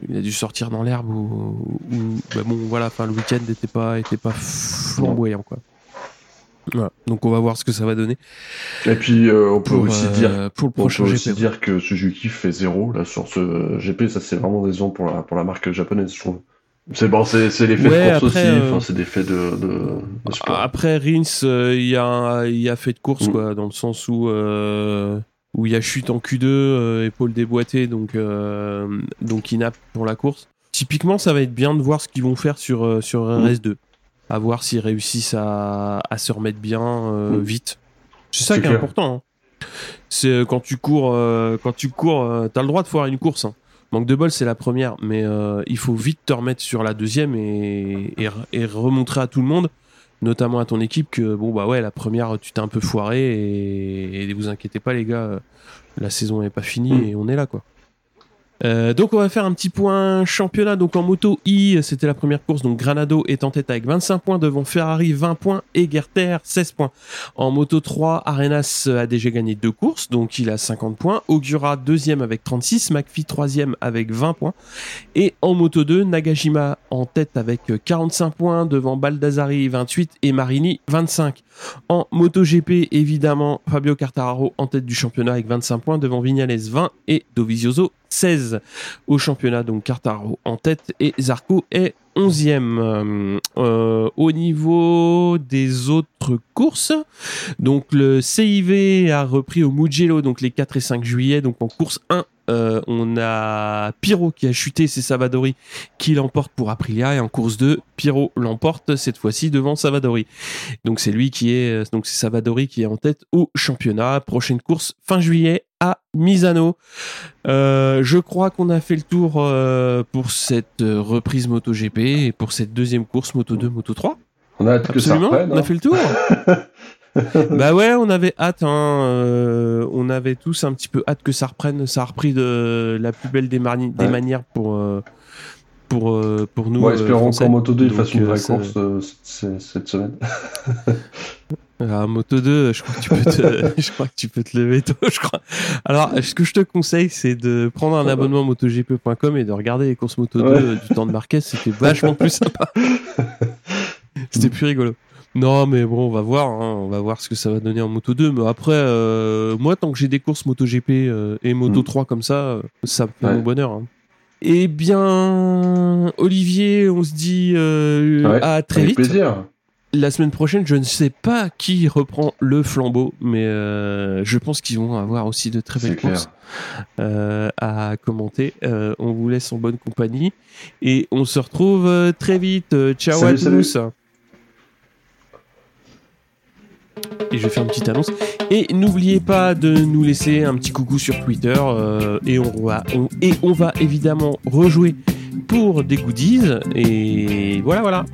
Speaker 1: il a dû sortir dans l'herbe ou, bah bon, voilà. Enfin, le week-end n'était pas, était pas flamboyant, quoi. Voilà. Donc on va voir ce que ça va donner
Speaker 2: Et puis, euh, on peut
Speaker 1: pour,
Speaker 2: aussi
Speaker 1: euh,
Speaker 2: dire.
Speaker 1: pour le
Speaker 2: On
Speaker 1: prochain
Speaker 2: peut
Speaker 1: GP.
Speaker 2: aussi dire que Suzuki fait zéro là sur ce GP, ça c'est vraiment décevant pour la pour la marque japonaise, je trouve. C'est bon, c'est c'est l'effet
Speaker 1: Ouais,
Speaker 2: de course
Speaker 1: après,
Speaker 2: aussi,
Speaker 1: euh,
Speaker 2: enfin c'est des faits de, de, de sport.
Speaker 1: Après Rins, euh, il y a il y a fait de course
Speaker 2: Mm.
Speaker 1: quoi, dans le sens où euh, où il y a chute en Q2, euh, épaule déboîtée, donc euh, donc inap pour la course. Typiquement, ça va être bien de voir ce qu'ils vont faire sur euh, sur
Speaker 2: Mm.
Speaker 1: RS2, à voir s'ils réussissent à, à se remettre bien euh,
Speaker 2: Mm.
Speaker 1: vite. C'est ça qui est important. hein. C'est quand tu cours, euh, quand tu cours, t'as le droit de foirer une course. hein. Manque de bol, c'est la première, mais il faut vite te remettre sur la deuxième et, et, et remontrer à tout le monde, notamment à ton équipe, que bon bah ouais, la première tu t'es un peu foiré et, et vous inquiétez pas les gars, euh, la saison n'est pas finie
Speaker 2: Mm.
Speaker 1: et on est là quoi. Euh, donc on va faire un petit point championnat. Donc en moto I, c'était la première course. Donc Granado est en tête avec 25 points devant Ferrari 20 points et Gerter 16 points. En moto 3, Arenas a déjà gagné deux courses, donc il a 50 points. Ogura deuxième avec 36, McPhee troisième avec 20 points. Et en moto 2, Nagashima en tête avec 45 points devant Baldassari 28 et Marini 25. En MotoGP, évidemment, Fabio Quartararo en tête du championnat avec 25 points devant Vignales 20 et Dovizioso 16. Au championnat, donc Quartararo en tête et Zarco est 11e. Euh, euh, au niveau des autres courses, donc le CIV a repris au Mugello donc les 4 et 5 juillet. Donc en course 1, euh, on a Pirot qui a chuté, c'est Savadori qui l'emporte pour Aprilia. Et en course 2, Pirot l'emporte cette fois-ci devant Savadori. Donc c'est lui qui est, donc c'est Savadori qui est en tête au championnat. Prochaine course fin juillet à Misano. Euh, je crois qu'on a fait le tour euh, pour cette euh, reprise MotoGP et pour cette deuxième course Moto 2, Moto 3.
Speaker 2: On a hâte que ça
Speaker 1: Absolument, on a
Speaker 2: hein.
Speaker 1: fait le tour. bah ouais, on avait hâte. Hein, euh, on avait tous un petit peu hâte que ça reprenne. Ça a repris de la plus belle des, mani- des
Speaker 2: Ouais.
Speaker 1: manières pour euh, pour euh, pour nous. Euh,
Speaker 2: espérons qu'en Moto 2 il fasse une vraie course cette semaine.
Speaker 1: Ah, Moto 2, je crois que tu peux te, je crois que tu peux te lever tôt, je crois. Alors, ce que je te conseille, c'est de prendre un abonnement motogp.com et de regarder les courses Moto 2
Speaker 2: Ouais.
Speaker 1: euh, du temps de Marquez. C'était vachement plus sympa. C'était plus rigolo. Non, mais bon, on va voir, hein, on va voir ce que ça va donner en Moto 2. Mais après, euh, moi, tant que j'ai des courses MotoGP euh, et Moto
Speaker 2: Mm.
Speaker 1: 3 comme ça, euh, ça me fait
Speaker 2: Ouais.
Speaker 1: mon bonheur. hein. Eh bien, Olivier, on se dit euh,
Speaker 2: Ouais,
Speaker 1: à très
Speaker 2: Avec
Speaker 1: vite.
Speaker 2: plaisir.
Speaker 1: La semaine prochaine, je ne sais pas qui reprend le flambeau, mais euh, je pense qu'ils vont avoir aussi de très belles courses euh, à commenter. On vous laisse en bonne compagnie et on se retrouve très vite. Ciao
Speaker 2: Salut,
Speaker 1: à
Speaker 2: salut.
Speaker 1: Et je faire une petite annonce. Et n'oubliez pas de nous laisser un petit coucou sur Twitter. euh, et on va évidemment rejouer pour des goodies. Et voilà, voilà.